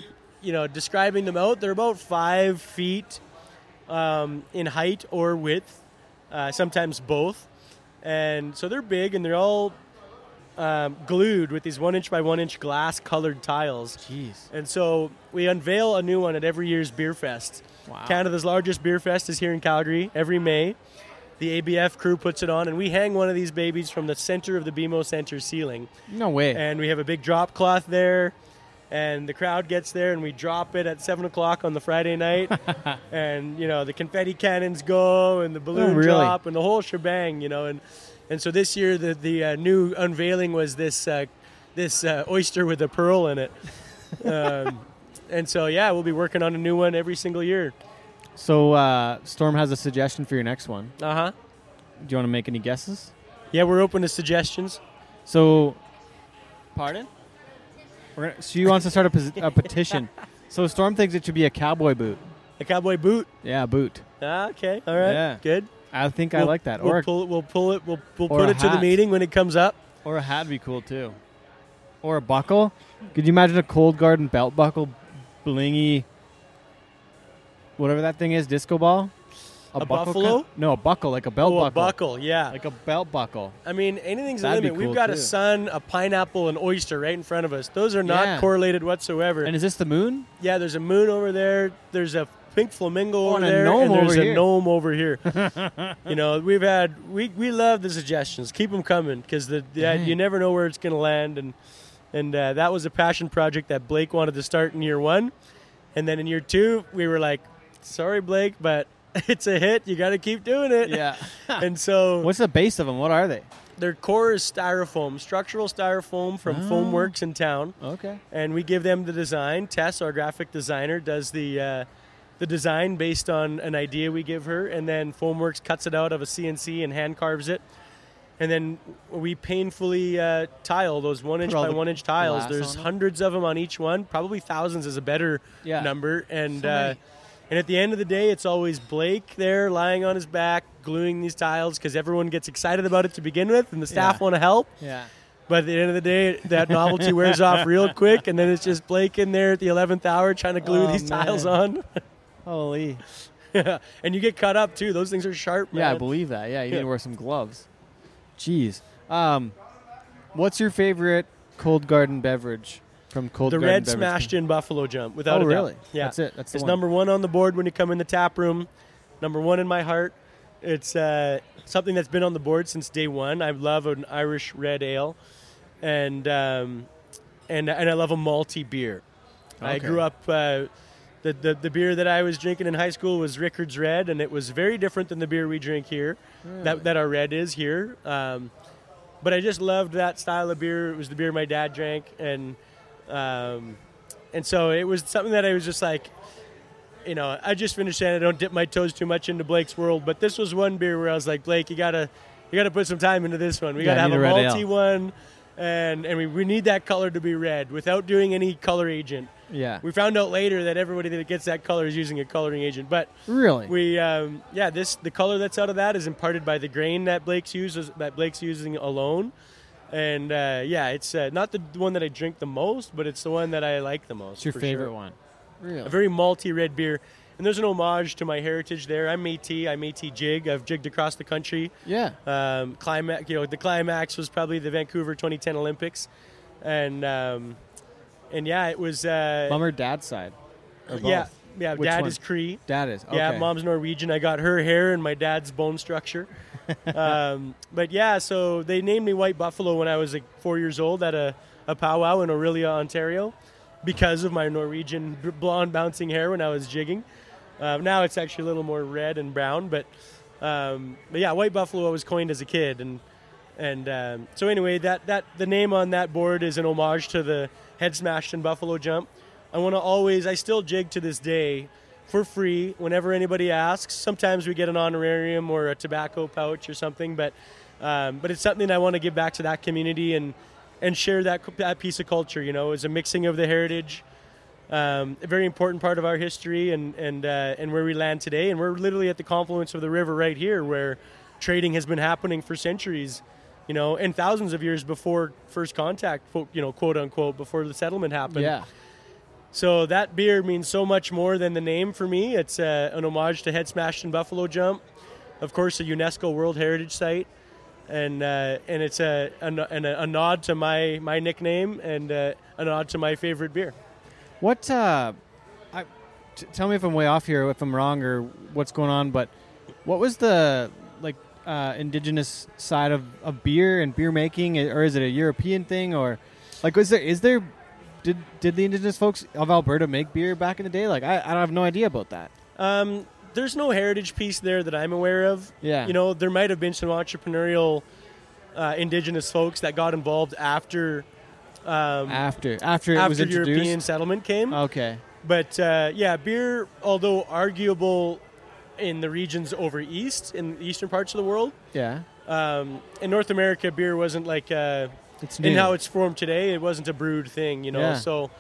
you know describing them out. They're about five feet um, in height or width, uh, sometimes both, and so they're big and they're all um, glued with these one inch by one inch glass colored tiles. Jeez. And so we unveil a new one at every year's beer fest. Wow. Canada's largest beer fest is here in Calgary every May. The ABF crew puts it on, and we hang one of these babies from the center of the BMO Center ceiling. No way. And we have a big drop cloth there, and the crowd gets there, and we drop it at 7 o'clock on the Friday night. [LAUGHS] and, you know, the confetti cannons go, and the balloon Oh, really? drop, and the whole shebang, you know. And, and so this year, the, the uh, new unveiling was this, uh, this uh, oyster with a pearl in it. [LAUGHS] Um, and so, yeah, we'll be working on a new one every single year. So uh, Storm has a suggestion for your next one. Uh huh. Do you want to make any guesses? Yeah, we're open to suggestions. So, pardon? We're gonna, she wants to start a, pos- a [LAUGHS] petition. So Storm thinks it should be a cowboy boot. A cowboy boot. Yeah, boot. Ah, okay, all right, Yeah. good. I think I We'll- like that. We'll Or pull it. We'll pull it. We'll, we'll put it to the meeting when it comes up. or a hat would be cool too. Or a buckle. Could you imagine a cold garden belt buckle, blingy, whatever that thing is, disco ball? A buckle buffalo? kind- no, a buckle like a belt oh, buckle. a buckle. Yeah. Like a belt buckle. I mean, anything's a That'd be limit. We've cool, got a sun, a pineapple, an oyster right in front of us. Those are not Yeah. correlated whatsoever. And is this the moon? yeah, there's a moon over there. There's a pink flamingo Oh, over and a there, and there's a gnome over here. [LAUGHS] you know, we've had we we love the suggestions. Keep them coming because the yeah, you never know where it's going to land. And and uh, that was a passion project that Blake wanted to start in year one, and then in year two we were like, sorry Blake, but [LAUGHS] it's a hit. You got to keep doing it. Yeah. [LAUGHS] And so What's the base of them? What are they? their core is styrofoam, structural styrofoam from Oh. Foamworks in town, Okay. and we give them the design. Tess, our graphic designer, does the uh, the design based on an idea we give her, and then Foamworks cuts it out of a CNC and hand carves it. And then we painfully uh, tile those one inch by one inch tiles. There's on it? hundreds of them on each one, probably thousands is a better Yeah. number. And So uh, and at the end of the day, it's always Blake there lying on his back, gluing these tiles because everyone gets excited about it to begin with, and the staff Yeah. want to help. Yeah. But at the end of the day, that novelty [LAUGHS] wears off real quick, and then it's just Blake in there at the 11th hour trying to glue Oh, these tiles on. [LAUGHS] Holy. [LAUGHS] and you get cut up too. Those things are sharp, man. Yeah, I believe that. Yeah, you need to wear some gloves. Jeez. Um, what's your favorite cold garden beverage from Cold the Garden red Beverage smashed in buffalo jump, without Oh, a doubt. really? Yeah, That's it. That's the it's one. number one on the board when you come in the tap room. Number one in my heart. It's uh, something that's been on the board since day one. I love an Irish red ale, and um, and and I love a malty beer. I grew up. Uh, the, the, the beer that I was drinking in high school was Rickard's Red, and it was very different than the beer we drink here. That, that our red is here. Um, but I just loved that style of beer. It was the beer my dad drank, and um, and so it was something that I was just like, you know, I just finished saying I don't dip my toes too much into Blake's world, but this was one beer where I was like, Blake, you gotta you gotta put some time into this one. We Yeah, gotta have a malty ale. one, and and we, we need that color to be red without doing any color agent. Yeah. We found out later that everybody that gets that color is using a coloring agent, but really? we um, yeah this the color that's out of that is imparted by the grain that Blake's uses that Blake's using alone, and uh, yeah it's uh, not the one that I drink the most, but it's the one that I like the most. It's your favorite sure. one? Really? A very malty red beer, and there's an homage to my heritage there. I'm Métis. I'm Métis jig. I've jigged across the country. Yeah. Um, climax, you know, the climax was probably the Vancouver 2010 Olympics, and um, and yeah, it was. Uh, Mom or dad's side? Or yeah, yeah. Which Dad one? is Cree. Dad is. Okay. Yeah, mom's Norwegian. I got her hair and my dad's bone structure. [LAUGHS] um, but yeah, so they named me White Buffalo when I was like four years old at a, a powwow in Orillia, Ontario, because of my Norwegian blonde bouncing hair when I was jigging. Um, now it's actually a little more red and brown, but um, but yeah, White Buffalo was coined as a kid, and and um, so anyway, that that the name on that board is an homage to the Head-Smashed-In Buffalo Jump. I want to always, I still jig to this day for free whenever anybody asks. Sometimes we get an honorarium or a tobacco pouch or something, but um, but it's something I want to give back to that community and and share that that piece of culture. You know, it's a mixing of the heritage, um, a very important part of our history and and uh, and where we land today. And we're literally at the confluence of the river right here, where trading has been happening for centuries. You know, and thousands of years before first contact, you know, quote unquote, before the settlement happened. Yeah. So that beer means so much more than the name for me. It's uh, an homage to Head-Smashed-In Buffalo Jump, of course, a UNESCO World Heritage Site, and uh, and it's a, a, a, a nod to my my nickname and uh, a nod to my favorite beer. What? Uh, I, t- tell me if I'm way off here, if I'm wrong, or what's going on. But what was the like uh, indigenous side of, of beer and beer making, or is it a European thing, or like is there is there did did the indigenous folks of Alberta make beer back in the day? Like I, I have no idea about that. Um, there's no heritage piece there that I'm aware of. Yeah. You know, there might have been some entrepreneurial uh, indigenous folks that got involved after um, After after it was introduced. European settlement came. Okay. But uh, yeah, beer, although arguable in the regions over east, in the eastern parts of the world, Yeah. um, in North America, beer wasn't like uh, It's in how it's formed today. It wasn't a brewed thing, you know. Yeah. So,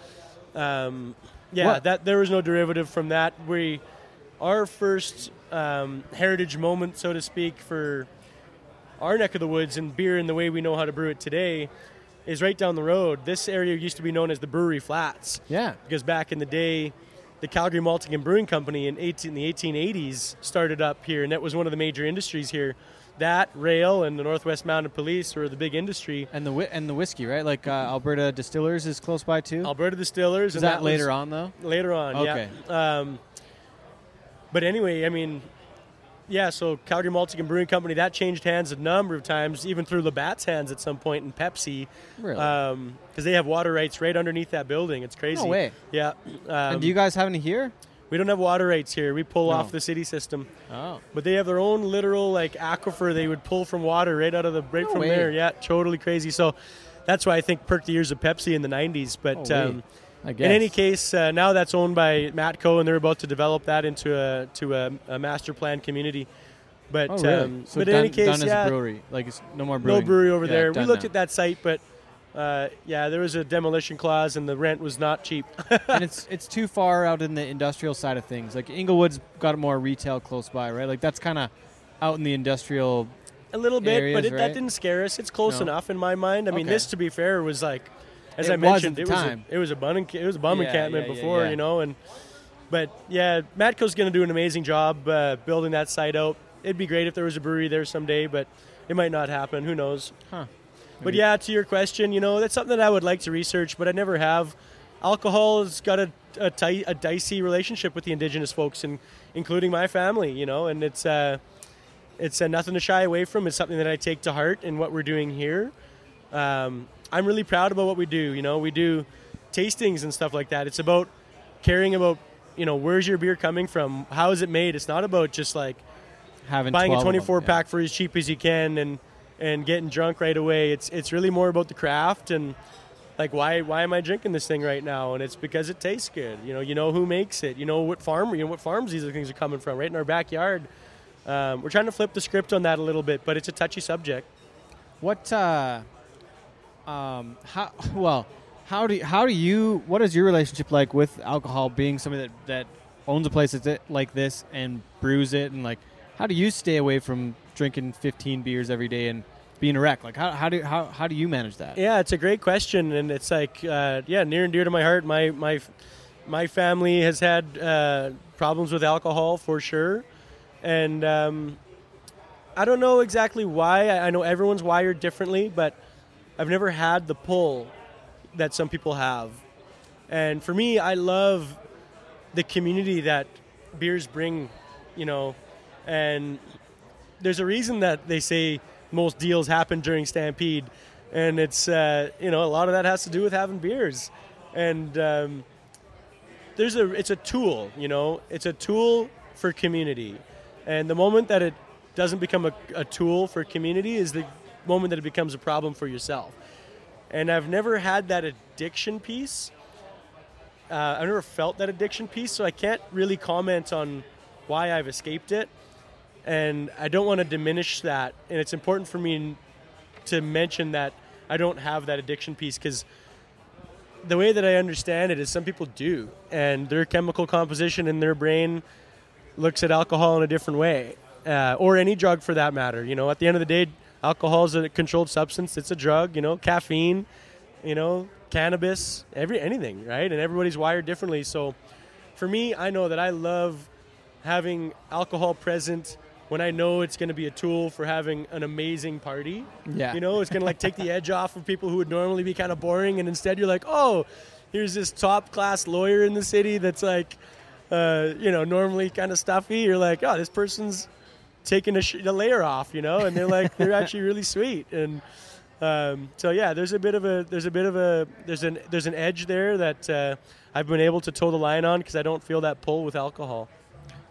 um, yeah, What- that there was no derivative from that. We, our first um, heritage moment, so to speak, for our neck of the woods and beer in the way we know how to brew it today, is right down the road. This area used to be known as the Brewery Flats yeah. because back in the day, the Calgary Malting and Brewing Company in, 18, in the 1880s started up here, and that was one of the major industries here. That rail and the Northwest Mounted Police were the big industry. And the whi- and the whiskey, right? Like uh, Alberta Distillers is close by too. Alberta Distillers. is and that, was later on though? Later on, Okay. yeah. Um, but anyway, I mean, yeah. So Calgary Malting and Brewing Company that changed hands a number of times, even through Labatt's hands at some point in Pepsi, Really? because they have water rights right underneath that building. It's crazy. No way. Yeah. Um, and do you guys have any here? we don't have water rights here. We pull No. off the city system. Oh. But they have their own literal like aquifer they would pull from water right out of the right No from way. there. Yeah, totally crazy. So that's why I think perked the ears of Pepsi in the '90s. But um, I guess. in any case, uh, now that's owned by Matco, and they're about to develop that into a to a, a master plan community. But Oh, really? um, so but done, in any case, done as yeah, a brewery. Like it's no more no brewery over Yeah, there. We looked now. at that site, but uh, yeah, there was a demolition clause, and the rent was not cheap. [LAUGHS] and it's it's too far out in the industrial side of things. Like Inglewood's got more retail close by, right? Like that's kind of out in the industrial. A little bit, areas, but it, right? that didn't scare us. It's close No. enough in my mind. I mean, Okay. this, to be fair, was like, as It I mentioned, it was time. a, it was a bum it was a bum Yeah, encampment yeah, before, yeah. you know, and but yeah, Matco's going to do an amazing job uh, building that site out. It'd be great if there was a brewery there someday, but it might not happen. Who knows? Huh. But yeah, to your question, you know, that's something that I would like to research, but I never have. Alcohol has got a a, ti- a dicey relationship with the indigenous folks, and including my family, you know, and it's uh, it's uh, nothing to shy away from. It's something that I take to heart in what we're doing here. Um, I'm really proud about what we do. You know, we do tastings and stuff like that. It's about caring about, you know, where's your beer coming from? How is it made? It's not about just like Having buying a 12 of them, 24 yeah. pack for as cheap as you can and and getting drunk right away. It's it's really more about the craft and like why why am I drinking this thing right now? And it's because it tastes good. You know, you know who makes it. You know what farm you know what farms these things are coming from. Right in our backyard. Um, we're trying to flip the script on that a little bit, but it's a touchy subject. What? Uh, um, how? [LAUGHS] Well, how do how do you? What is your relationship like with alcohol? Being somebody that that owns a place that's like this and brews it, and like, how do you stay away from drinking 15 beers every day and being a wreck? Like, how, how do how how do you manage that? Yeah, it's a great question, and it's like uh, yeah, near and dear to my heart. My my my family has had uh, problems with alcohol for sure, and um, I don't know exactly why. I I know everyone's wired differently, but I've never had the pull that some people have. And for me, I love the community that beers bring, you know, and there's a reason that they say most deals happen during Stampede, and it's uh, you know a lot of that has to do with having beers, and um, there's a it's a tool, you know, it's a tool for community, and the moment that it doesn't become a, a tool for community is the moment that it becomes a problem for yourself, and I've never had that addiction piece. Uh, I've never felt that addiction piece, so I can't really comment on why I've escaped it and I don't want to diminish that. And it's important for me to mention that I don't have that addiction piece because the way that I understand it is some people do, and their chemical composition in their brain looks at alcohol in a different way, uh, or any drug for that matter. You know, at the end of the day, alcohol is a controlled substance. It's a drug. You know, caffeine. You know, cannabis. Every anything, right? And everybody's wired differently. So, for me, I know that I love having alcohol present when I know it's going to be a tool for having an amazing party. Yeah. You know, it's going to like take the edge off of people who would normally be kind of boring, and instead you're like, oh, here's this top class lawyer in the city that's like, uh, you know, normally kind of stuffy. You're like, oh, this person's taking a, sh- layer off, you know, and they're like, they're [LAUGHS] actually really sweet, and um, so yeah, there's a bit of a there's a bit of a there's an there's an edge there that uh, I've been able to toe the line on because I don't feel that pull with alcohol.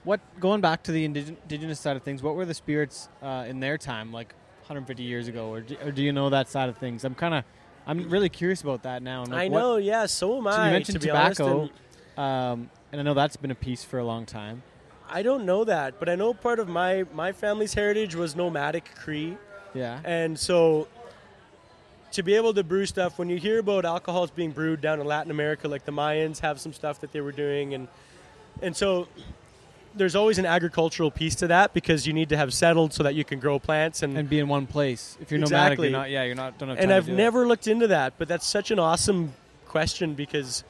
What going back to the indig- indigenous side of things? What were the spirits uh, in their time, like 150 years ago, or do, or do you know that side of things? I'm kind of, I'm really curious about that now. like, I what- know, yeah. So am so I. you mentioned to be honest, tobacco, and um, and I know that's been a piece for a long time. I don't know that, but I know part of my my family's heritage was nomadic Cree, Yeah. and so to be able to brew stuff when you hear about alcohols being brewed down in Latin America, like the Mayans have some stuff that they were doing, and and so there's always an agricultural piece to that because you need to have settled so that you can grow plants and and be in one place. If you're nomadic, you're not. Yeah, you're not. Don't have and I've never looked into that, but that's such an awesome question because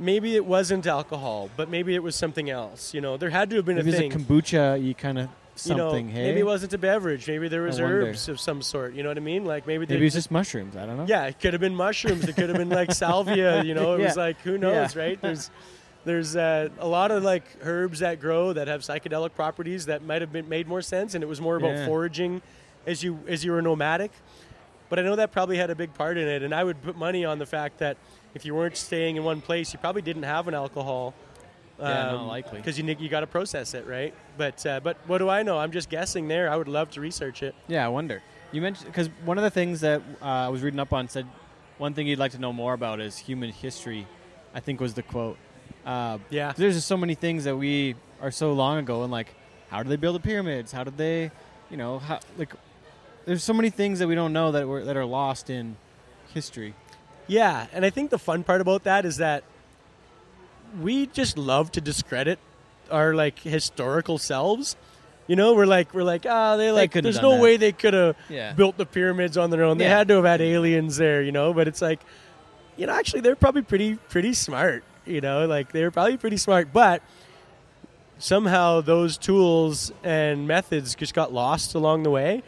maybe it wasn't alcohol, but maybe it was something else. You know, there had to have been Maybe a thing. a kombucha. You kind of you know, something. hey, maybe it wasn't a beverage. Maybe there was herbs of some sort. You know what I mean? Like maybe, Maybe they it's just mushrooms. I don't know. yeah, it could have been mushrooms. It could have been like salvia. [LAUGHS] You know, it was like who knows, Yeah. right? There's there's uh, a lot of like herbs that grow that have psychedelic properties that might have been made more sense, and it was more about Yeah. foraging as you as you were nomadic. But I know that probably had a big part in it, and I would put money on the fact that if you weren't staying in one place, you probably didn't have an alcohol. Yeah, not likely. Because you you got to process it, right? But uh, but what do I know? I'm just guessing there. I would love to research it. Yeah, I wonder. You mentioned because one of the things that uh, I was reading up on said one thing you'd like to know more about is human history. I think was the quote. Uh, Yeah. there's just so many things that we are so long ago, and like, how did they build the pyramids? How did they, you know, how like, there's so many things that we don't know that were that are lost in history. Yeah, and I think the fun part about that is that we just love to discredit our like historical selves. You know, we're like we're like ah, they like couldn't there's no that." way they could have Yeah. built the pyramids on their own. They Yeah. had to have had aliens there, you know. But it's like, you know, actually they're probably pretty pretty smart. You know, like they were probably pretty smart, but somehow those tools and methods just got lost along the way.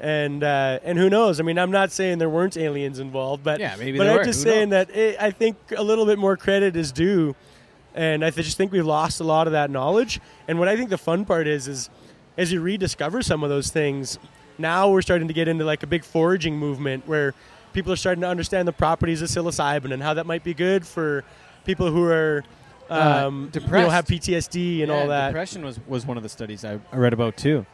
And uh, and who knows? I mean, I'm not saying there weren't aliens involved, but Yeah, maybe But I'm were. just Who saying that it, I think a little bit more credit is due, and I just think we've lost a lot of that knowledge. And what I think the fun part is, is as you rediscover some of those things, now we're starting to get into like a big foraging movement where people are starting to understand the properties of psilocybin and how that might be good for people who are Uh, um, you know, depressed. have PTSD and Yeah, all that. Depression was was one of the studies I, I read about too.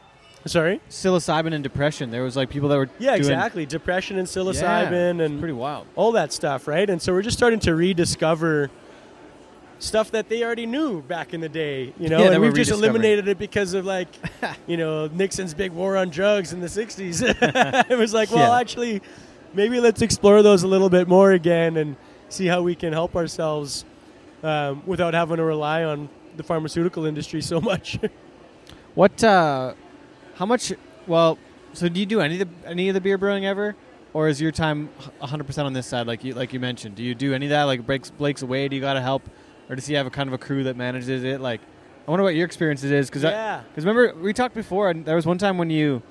Sorry. Psilocybin and depression. There was like people that were Yeah, doing, exactly. Depression and psilocybin it's and pretty wild. all that stuff, right? And so we're just starting to rediscover stuff that they already knew back in the day, you know, Yeah, and we've just eliminated it because of like, [LAUGHS] you know, Nixon's big war on drugs in the 60s. [LAUGHS] it was like, well, Yeah. actually, maybe let's explore those a little bit more again and see how we can help ourselves um, without having to rely on the pharmaceutical industry so much. [LAUGHS] What? uh How much? Well, so do you do any of the any of the beer brewing ever, or is your time 100 percent on this side, like you like you mentioned? Do you do any of that? Like breaks Blake's away? Do you got to help or does he have a kind of a crew that manages it? Like, I wonder what your experience is because Yeah. because remember we talked before, and there was one time when you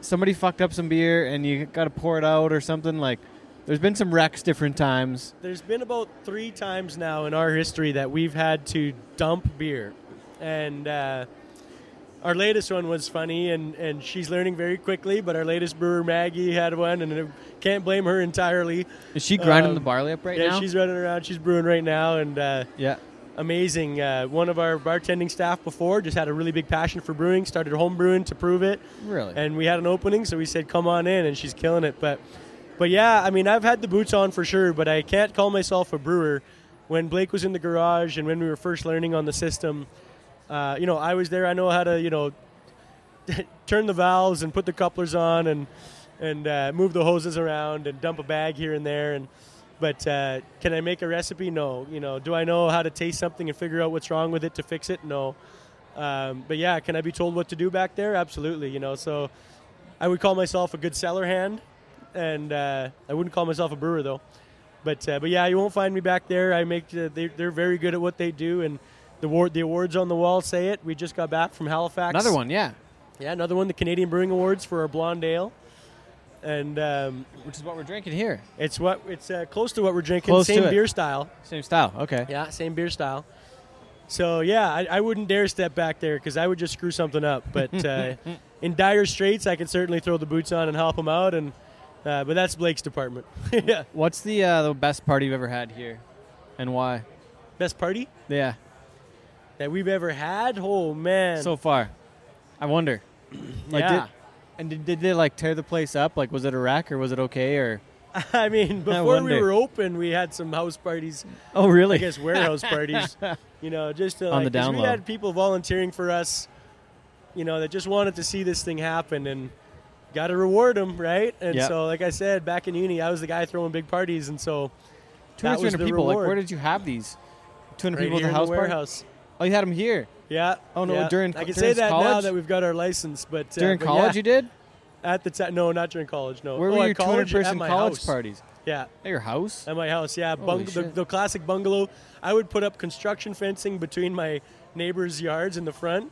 somebody fucked up some beer and you got to pour it out or something. Like, there's been some wrecks different times. There's been about three times now in our history that we've had to dump beer, and uh, our latest one was funny, and, and she's learning very quickly. But our latest brewer Maggie had one, and I can't blame her entirely. Is she grinding Um, the barley up right yeah, now? Yeah, she's running around. She's brewing right now, and uh, yeah. amazing. Uh, one of our bartending staff before just had a really big passion for brewing, started home brewing to prove it, Really? and we had an opening, so we said, "Come on in," and she's killing it. But, but yeah, I mean, I've had the boots on for sure, but I can't call myself a brewer. When Blake was in the garage and when we were first learning on the system, uh, you know, I was there. I know how to, you know, [LAUGHS] turn the valves and put the couplers on and and uh, move the hoses around and dump a bag here and there. And but uh, can I make a recipe? No. You know, do I know how to taste something and figure out what's wrong with it to fix it? No. Um, but yeah, can I be told what to do back there? Absolutely. You know, so I would call myself a good cellar hand, and uh, I wouldn't call myself a brewer though. But uh, but yeah, you won't find me back there. I make uh, they, they're very good at what they do, and the award the awards on the wall say it. We just got back from Halifax. Another one, yeah. Yeah, another one. The Canadian Brewing Awards for our blonde ale, and um, Which is what we're drinking here. it's what it's uh, close to what we're drinking. Close same beer style. Same style. Okay. Yeah, same beer style. So yeah, I, I wouldn't dare step back there because I would just screw something up. But [LAUGHS] uh, in dire straits, I can certainly throw the boots on and help them out. And uh, but that's Blake's department. [LAUGHS] yeah, What's the uh, the best party you've ever had here, and why? best party Yeah. That we've ever had. Oh man, So far, I wonder. [CLEARS THROAT] Like, yeah. did, and did, did they like tear the place up? Like, was it a wreck or was it okay? Or [LAUGHS] I mean, [LAUGHS] before we were open, we had some house parties. oh, really? I guess warehouse parties. [LAUGHS] You know, just to, On like, the down we low. had people volunteering for us. You know, that just wanted to see this thing happen and got to reward them, right? And Yep. so, like I said, back in uni, I was the guy throwing big parties, and so two hundred that hundred was the people. Like, where did you have these? Two hundred right people at the house party? warehouse. Oh, you had them here Yeah. Oh, no, yeah. during- I can during say that now that we've got our license, but uh, during but college. yeah, You did. at the time. No, not during college. No. Where oh, were your two college, person college house. parties? Yeah. At your house? At my house, yeah, bung- the, the classic bungalow. I would put up construction fencing between my neighbors' yards in the front,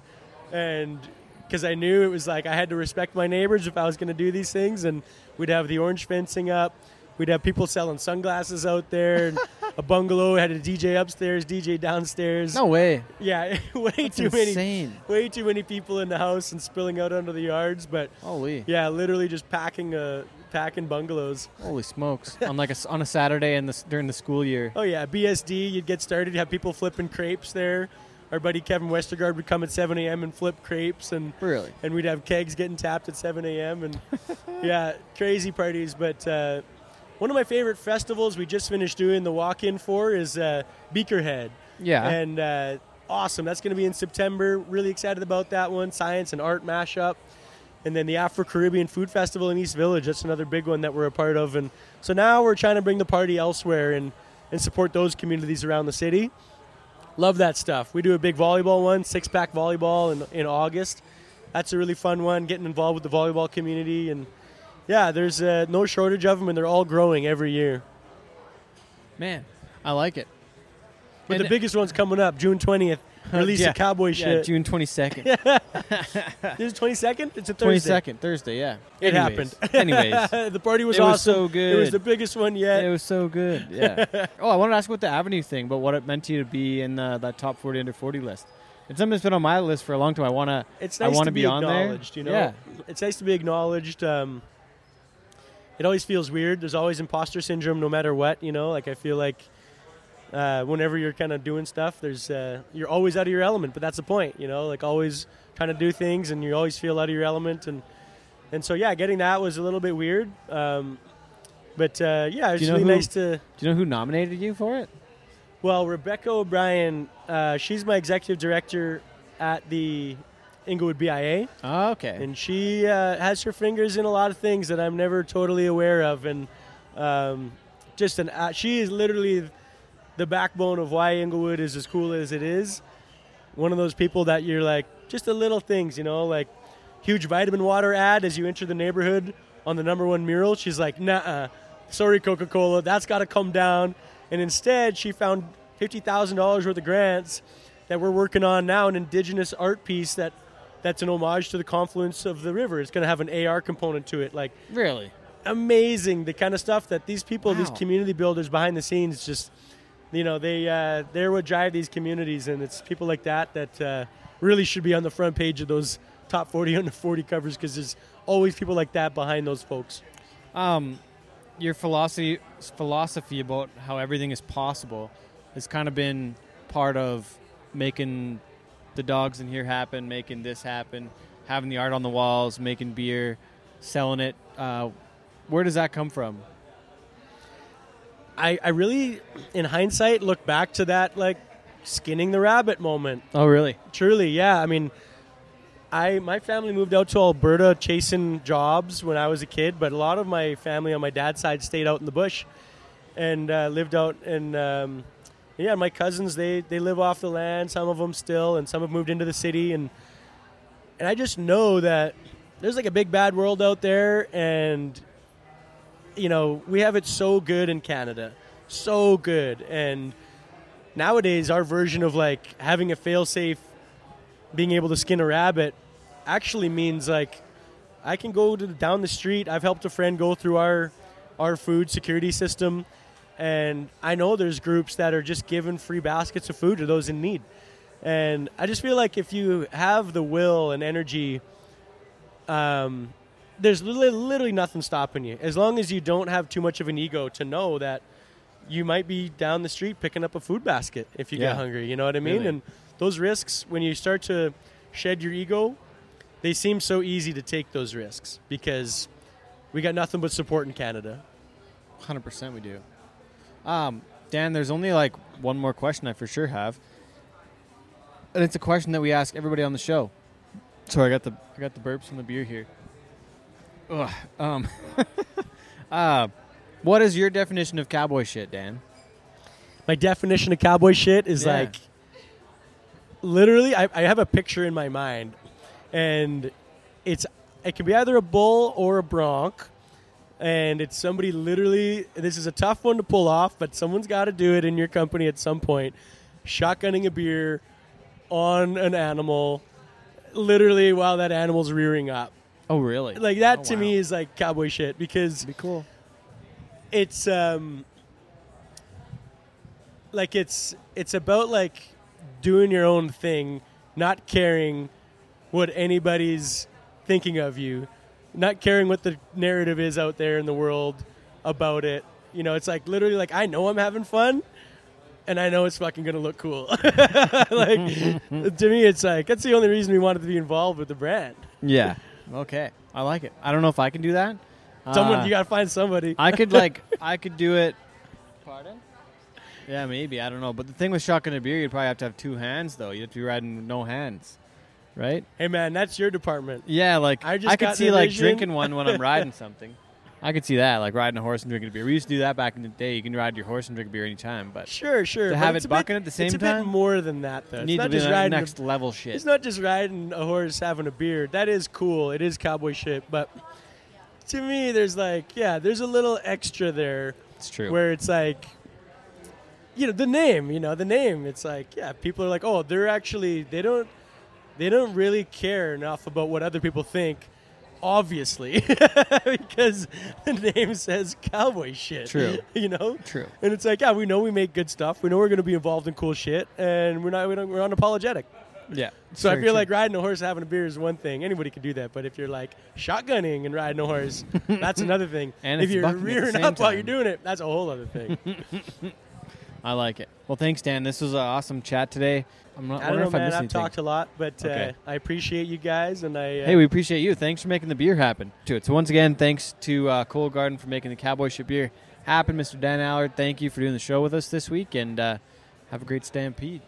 and because I knew it was like I had to respect my neighbors if I was going to do these things, and we'd have the orange fencing up. We'd have people selling sunglasses out there. And [LAUGHS] a bungalow had a DJ upstairs, DJ downstairs. No way. Yeah, [LAUGHS] way That's too many, way too many people in the house and spilling out onto the yards. But Holy. yeah, literally just packing uh, packing bungalows. Holy smokes! [LAUGHS] on like a s on a Saturday and this during the school year. Oh yeah, BSD. You'd get started. You have people flipping crepes there. Our buddy Kevin Westergaard would come at 7 a.m. and flip crepes, and Really? and we'd have kegs getting tapped at 7 a.m. and [LAUGHS] yeah, crazy parties. But uh, one of my favorite festivals we just finished doing the walk-in for is uh, Beakerhead, Yeah. and uh, awesome. That's going to be in September. Really excited about that one. Science and art mashup. And then the Afro Caribbean Food Festival in East Village. That's another big one that we're a part of. And so now we're trying to bring the party elsewhere and, and support those communities around the city. Love that stuff. We do a big volleyball one, six pack volleyball in, in August. That's a really fun one, getting involved with the volleyball community. And yeah, there's uh, no shortage of them, and they're all growing every year. Man, I like it. But And- the biggest one's coming up, June 20th. [LAUGHS] Release Yeah. the cowboy Yeah, shit. June twenty second. This [LAUGHS] [LAUGHS] is 22nd? It's a Thursday. Twenty second, Thursday. Yeah. It Anyways. happened. Anyways, the party was It was awesome. so It was the biggest one yet. it was so good. Yeah. oh, I wanted to ask about the Avenue thing, but what it meant to you to be in uh, that top forty under forty list. It's something that's been on my list for a long time. I want to. it's I nice wanna to be be, on there. acknowledged, you know. Yeah. It's nice to be acknowledged. Um, it always feels weird. There's always imposter syndrome, no matter what. You know, like I feel like uh, whenever you're kind of doing stuff, there's uh, you're always out of your element. But that's the point, you know. Like always trying to do things, and you always feel out of your element, and and so yeah, getting that was a little bit weird. Um, but uh, yeah, it's you know really who- nice to. Do you know who nominated you for it? Well, Rebecca O'Brien, uh, she's my executive director at the Inglewood BIA, Oh, okay. and she uh, has her fingers in a lot of things that I'm never totally aware of, and um, just an uh, she is literally the backbone of why Inglewood is as cool as it is. One of those people that you're like just the little things, you know, like huge vitamin water ad as you enter the neighborhood on the number one mural. She's like, nah, sorry, Coca Cola, that's got to come down. And instead, she found fifty thousand dollars worth of grants that we're working on now, an indigenous art piece that that's an homage to the confluence of the river. It's going to have an AR component to it, like Really? amazing the kind of stuff that these people these community builders behind the scenes just you know they uh, they're what drive these communities and it's people like that that uh, really should be on the front page of those top 40 [LAUGHS] under 40 covers because there's always people like that behind those folks Um, your philosophy philosophy about how everything is possible has kind of been part of making the dogs in here happen, making this happen, having the art on the walls, making beer, selling it. Uh, where does that come from? I, I really in hindsight look back to that like skinning the rabbit moment Oh, really? Truly, yeah. I mean, I my family moved out to Alberta chasing jobs when I was a kid, but a lot of my family on my dad's side stayed out in the bush and uh, lived out in. Um, yeah, my cousins they they live off the land. Some of them still, and some have moved into the city. And and I just know that there's like a big bad world out there, and you know we have it so good in Canada, so good, and nowadays our version of like having a fail-safe being able to skin a rabbit actually means like i can go to down the street i've helped a friend go through our our food security system and i know there's groups that are just giving free baskets of food to those in need and i just feel like if you have the will and energy um, there's li- literally nothing stopping you as long as you don't have too much of an ego to know that you might be down the street picking up a food basket if you Yeah. get hungry. You know what I mean? Really. And those risks, when you start to shed your ego, they seem so easy to take those risks because we got nothing but support in Canada. Hundred percent, we do. Um, Dan, there's only like one more question I for sure have, and it's a question that we ask everybody on the show. Sorry, I got the I got the burps from the beer here. Ugh. Um, [LAUGHS] uh, what is your definition of cowboy shit, Dan? My definition of cowboy shit is Yeah. like literally, I, I have a picture in my mind, and it's it can be either a bull or a bronc, and it's somebody literally. This is a tough one to pull off, but someone's got to do it in your company at some point. Shotgunning a beer on an animal, literally while that animal's rearing up. Oh, really? Like that Oh, to wow. me is like cowboy shit because be cool. it's um like it's it's about like doing your own thing not caring what anybody's thinking of you not caring what the narrative is out there in the world about it you know it's like literally like i know i'm having fun and i know it's fucking gonna look cool [LAUGHS] like [LAUGHS] to me it's like that's the only reason we wanted to be involved with the brand Yeah. Okay. I like it. I don't know if I can do that. someone Uh, you gotta find somebody I could [LAUGHS] like I could do it. Pardon? Yeah, maybe I don't know. But the thing with shotgun a beer, you'd probably have to have two hands though. You'd have to be riding with no hands, right? hey man that's your department Yeah, like I I, could see like vision. drinking one when I'm [LAUGHS] riding something. I could see that, like riding a horse and drinking a beer. We used to do that back in the day. You can ride your horse and drink a beer anytime, but Sure, sure. To have it a bit- bucking at the same it's a time? bit more than that, though. It's not just riding. next A, level shit. it's not just riding a horse having a beer. That is cool. It is cowboy shit, but to me, there's like, yeah, there's a little extra there It's true. where it's like, you know, the name. You know, the name. It's like, yeah, people are like, oh, they're actually they don't they don't really care enough about what other people think. Obviously, [LAUGHS] because the name says cowboy shit. True. [LAUGHS] You know. True. And it's like, yeah, we know we make good stuff. We know we're going to be involved in cool shit, and we're not we don't, we're unapologetic. Yeah. So I feel true. like riding a horse, having a beer is one thing. Anybody can do that. But if you're like shotgunning and riding a horse, [LAUGHS] that's another thing. And if you're bucking at the rearing up while you're doing it, that's a whole other thing. I like it. Well, thanks, Dan. This was an awesome chat today. I'm not I don't know, if I man. I've anything. talked a lot, but Okay. uh, I appreciate you guys, and I. Uh, Hey, we appreciate you. Thanks for making the beer happen. To it. So once again, thanks to uh, Cold Garden for making the Cowboy Shit beer happen. Mr. Dan Allard, thank you for doing the show with us this week, and uh, have a great stampede.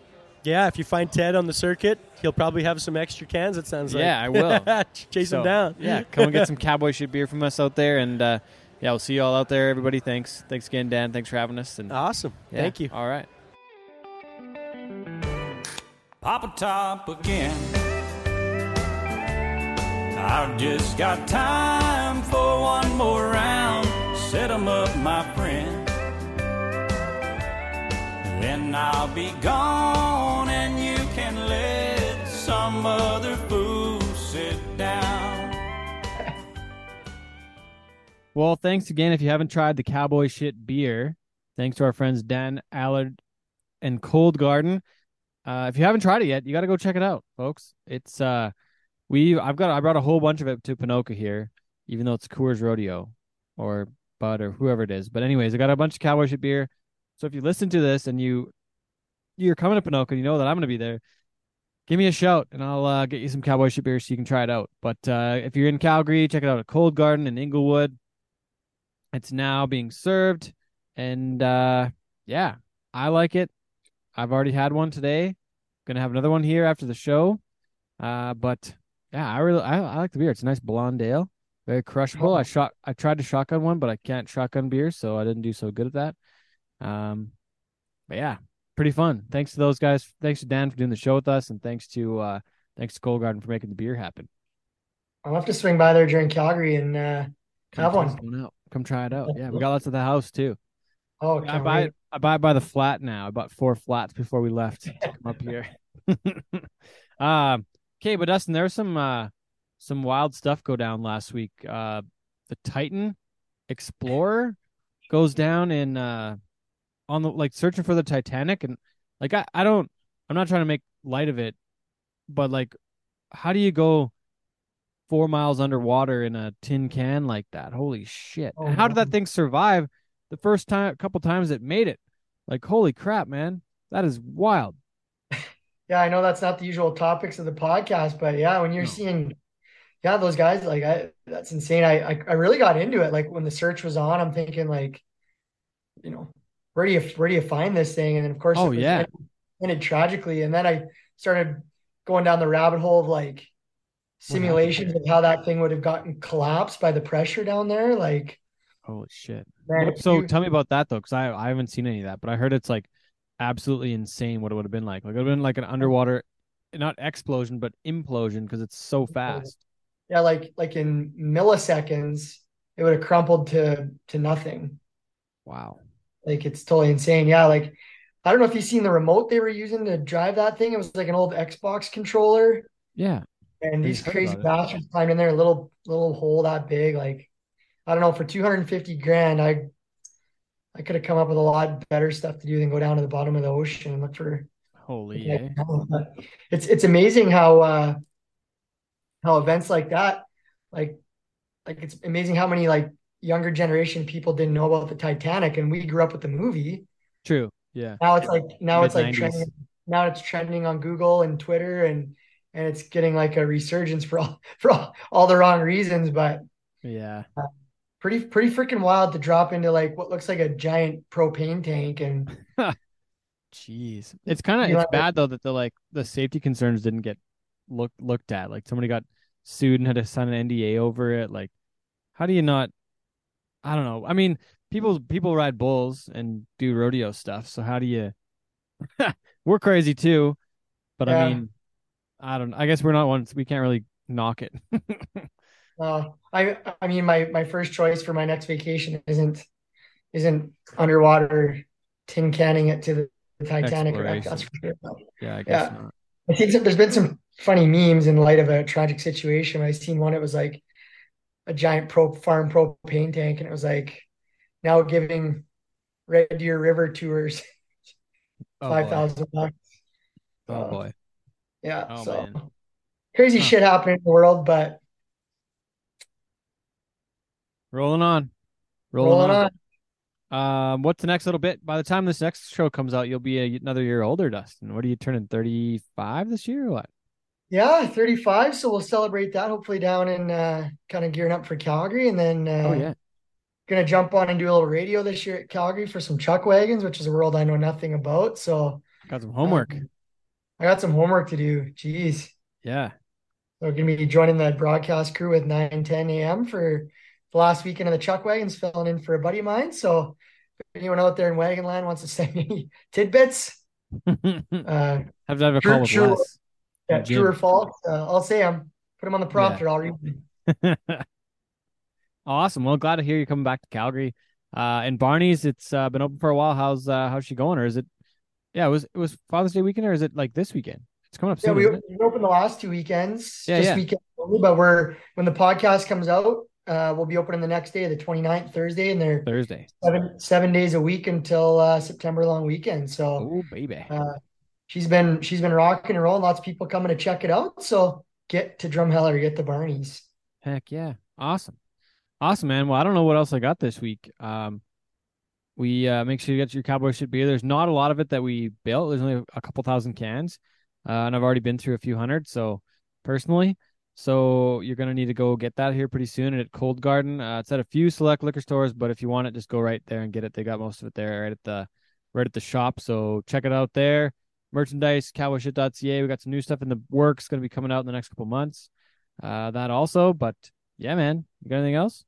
yeah, if you find Ted on the circuit, he'll probably have some extra cans. It sounds like. Yeah, I will. [LAUGHS] Chase So, him down. Yeah, come and get some Cowboy Shit beer from us out there, and uh, yeah, we'll see you all out there. Everybody, thanks. Thanks again, Dan. Thanks for having us. And Awesome. yeah, Thank you. All right. Papa Top again. I've just got time for one more round. Set 'em up, my friend. Then I'll be gone and you can let some other fool sit down. Well, thanks again. If you haven't tried the Cowboy Shit beer, thanks to our friends Dan Allard and Cold Garden. Uh, if you haven't tried it yet, you got to go check it out, folks. It's uh, we I've got I brought a whole bunch of it to Ponoka here, even though it's Coors Rodeo or Bud or whoever it is. But anyways, I got a bunch of Cowboy Shit beer. So if you listen to this and you you're coming to Ponoka, and you know that I'm to be there. Give me a shout and I'll uh, get you some Cowboy Shit beer so you can try it out. But uh, if you're in Calgary, check it out at Cold Garden in Inglewood. It's now being served, and uh, yeah, I like it. I've already had one today. Gonna have another one here after the show. Uh, but yeah, I really I, I like the beer. It's a nice blonde ale, very crushable. I shot I tried to shotgun one, but I can't shotgun beer, so I didn't do so good at that. Um, but yeah, pretty fun. Thanks to those guys. Thanks to Dan for doing the show with us, and thanks to uh thanks to Cold Garden for making the beer happen. I'll have to swing by there during Calgary and uh, Come have one. one out. Come try it out. [LAUGHS] Yeah, we got lots at the house too. Oh, I buy. I buy by the flat now. I bought four flats before we left to come up here. [LAUGHS] um, okay, but Dustin, there's some uh some wild stuff go down last week. Uh, the Titan Explorer goes down in uh on the like searching for the Titanic, and like I I don't I'm not trying to make light of it, but like how do you go four miles underwater in a tin can like that? Holy shit! Oh, and how did that thing survive the first time, a couple times it made it? Like holy crap, man, that is wild. [LAUGHS] Yeah, I know that's not the usual topics of the podcast, but yeah, when you're No. seeing, yeah, those guys, like I, that's insane. I, I, I really got into it. Like when the search was on, I'm thinking like, you know, where do you, where do you find this thing? And then of course, Oh, it yeah. ended, ended tragically. And then I started going down the rabbit hole of like simulations of how that thing would have gotten collapsed by the pressure down there. Like, Holy shit. Man, so you- tell me about that though, because I I haven't seen any of that, but I heard it's like absolutely insane what it would have been like. Like it would have been like an underwater, not explosion, but implosion because it's so fast. yeah, like, like in milliseconds, it would have crumpled to, to nothing. Wow. Like it's totally insane. Yeah, like I don't know if you've seen the remote they were using to drive that thing. It was like an old Xbox controller, Yeah. and these crazy bastards climbed in there, a little little hole that big. Like I don't know, for 250 grand, I I could have come up with a lot better stuff to do than go down to the bottom of the ocean and look for. Holy? But [LAUGHS] it's it's amazing how uh how events like that, like like it's amazing how many like younger generation people didn't know about the Titanic, and we grew up with the movie. True. Yeah. Now it's like now it's like trending. Now it's trending on Google and Twitter, and and it's getting like a resurgence for all [LAUGHS] for all, all the wrong reasons. But Yeah. Pretty pretty freaking wild to drop into like what looks like a giant propane tank, and [LAUGHS] Jeez. It's kind of it's know, bad though that the like the safety concerns didn't get looked looked at. Like somebody got sued and had to sign an NDA over it. Like how do you not I don't know. I mean, people people ride bulls and do rodeo stuff, so how do you [LAUGHS] We're crazy too, but I mean, I don't I guess we're not ones we can't really knock it. [LAUGHS] uh, I I mean my my first choice for my next vacation isn't isn't underwater tin canning it to the Titanic. Or that's for sure. yeah, I guess Yeah. not. I think there's been some funny memes in light of a tragic situation. I seen one. It was like a giant pro farm propane tank, and it was like now giving Red Deer River tours oh, five thousand bucks. Oh Uh, boy. Yeah, Oh, so man. crazy Huh. shit happening in the world, but Rolling on. Rolling, rolling on. on. Um, what's the next little bit? By the time this next show comes out, you'll be a, another year older, Dustin. What are you turning? Thirty-five this year, or what? Yeah, 35. So we'll celebrate that hopefully down in uh, kind of gearing up for Calgary, and then uh, oh yeah, gonna jump on and do a little radio this year at Calgary for some chuck wagons, which is a world I know nothing about. So got some homework. um, I got some homework to do. Jeez. yeah, So we're going to be joining the broadcast crew at 9, 10 a.m. for the last weekend of the Chuck Wagons, filling in for a buddy of mine. So if anyone out there in Wagon Land wants to send me [LAUGHS] tidbits, [LAUGHS] have uh, to have a Sure, call with sure. Les. yeah, Jim. true or false, uh, I'll say them. Put them on the prompter. I'll read them. [LAUGHS] awesome. Well, glad to hear you coming back to Calgary. Uh, and Barney's, it's uh, been open for a while. How's uh, how's she going, or is it Yeah, it was it was Father's Day weekend, or is it like this weekend? It's coming up Yeah, soon. we, we opened the last two weekends. Yeah, this yeah. weekend, but we're when the podcast comes out, uh, we'll be opening the next day, the 29th, Thursday, and they're Thursday. seven seven days a week until uh, September long weekend. So Oh baby. uh, she's been she's been rocking and rolling. Lots of people coming to check it out. So get to Drumheller, get the Barney's. Heck yeah. Awesome. Awesome, man. Well, I don't know what else I got this week. Um, we uh, make sure you get your cowboy shit beer. There's not a lot of it that we built. There's only a couple thousand cans, uh, and I've already been through a few hundred. So personally, so you're gonna need to go get that here pretty soon. At Cold Garden, uh, it's at a few select liquor stores, but if you want it, just go right there and get it. They got most of it there, right at the right at the shop. So check it out there. Merchandise, cowboyshit.ca. We got some new stuff in the works. Going to be coming out in the next couple months. Uh, that also, but yeah, man. You got anything else?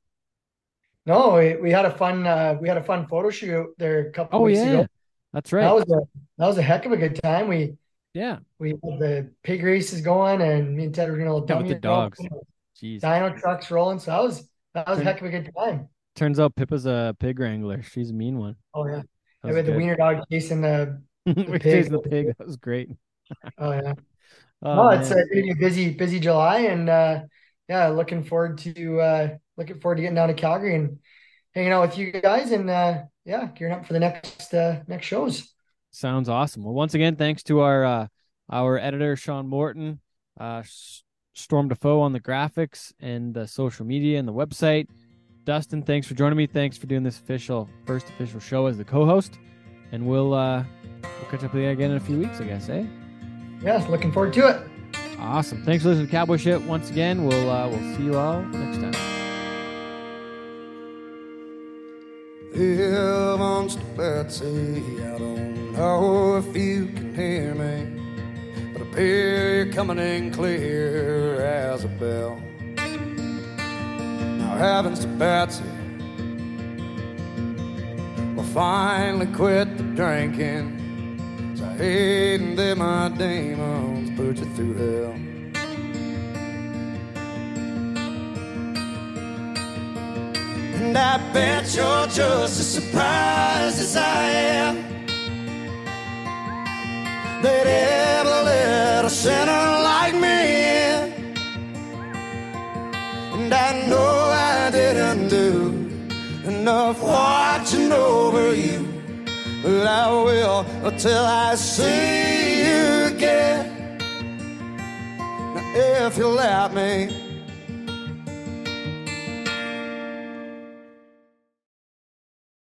No, we, we had a fun uh, we had a fun photo shoot there a couple Oh weeks yeah, ago. that's right. That was a that was a heck of a good time. We Yeah, we had the pig races going, and me and Ted were gonna Yeah, with the dogs. jeez. Dino trucks rolling. So that was that was a heck of a good time. Turns out Pippa's a pig wrangler. She's a mean one. Oh yeah, That yeah was with the wiener dog chasing [LAUGHS] the. we pig. chased the pig. That was great. [LAUGHS] Oh yeah. [LAUGHS] Oh, no, it's uh, man. gonna be a busy busy July, and uh, yeah, looking forward to uh, looking forward to getting down to Calgary and hanging out with you guys, and uh, yeah, gearing up for the next uh, next shows. Sounds awesome. Well, once again, thanks to our uh, our editor Sean Morton, uh, Storm Defoe on the graphics and the social media and the website. Dustin, thanks for joining me. Thanks for doing this official first official show as the co-host, and we'll uh, we'll catch up with you again in a few weeks, I guess. Eh? Yeah, looking forward to it. Awesome. Thanks for listening to Cowboy Shit once again. We'll uh, we'll see you all next time. Heavens to Betsy, I don't know if you can hear me, but I hear you coming in clear as a bell. Now heavens to Betsy, well finally quit the drinking, so I hate that my demons put you through hell. And I bet you're just as surprised as I am that ever let a sinner like me in. And I know I didn't do enough watching over you, but I will until I see you again. Now, if you let me.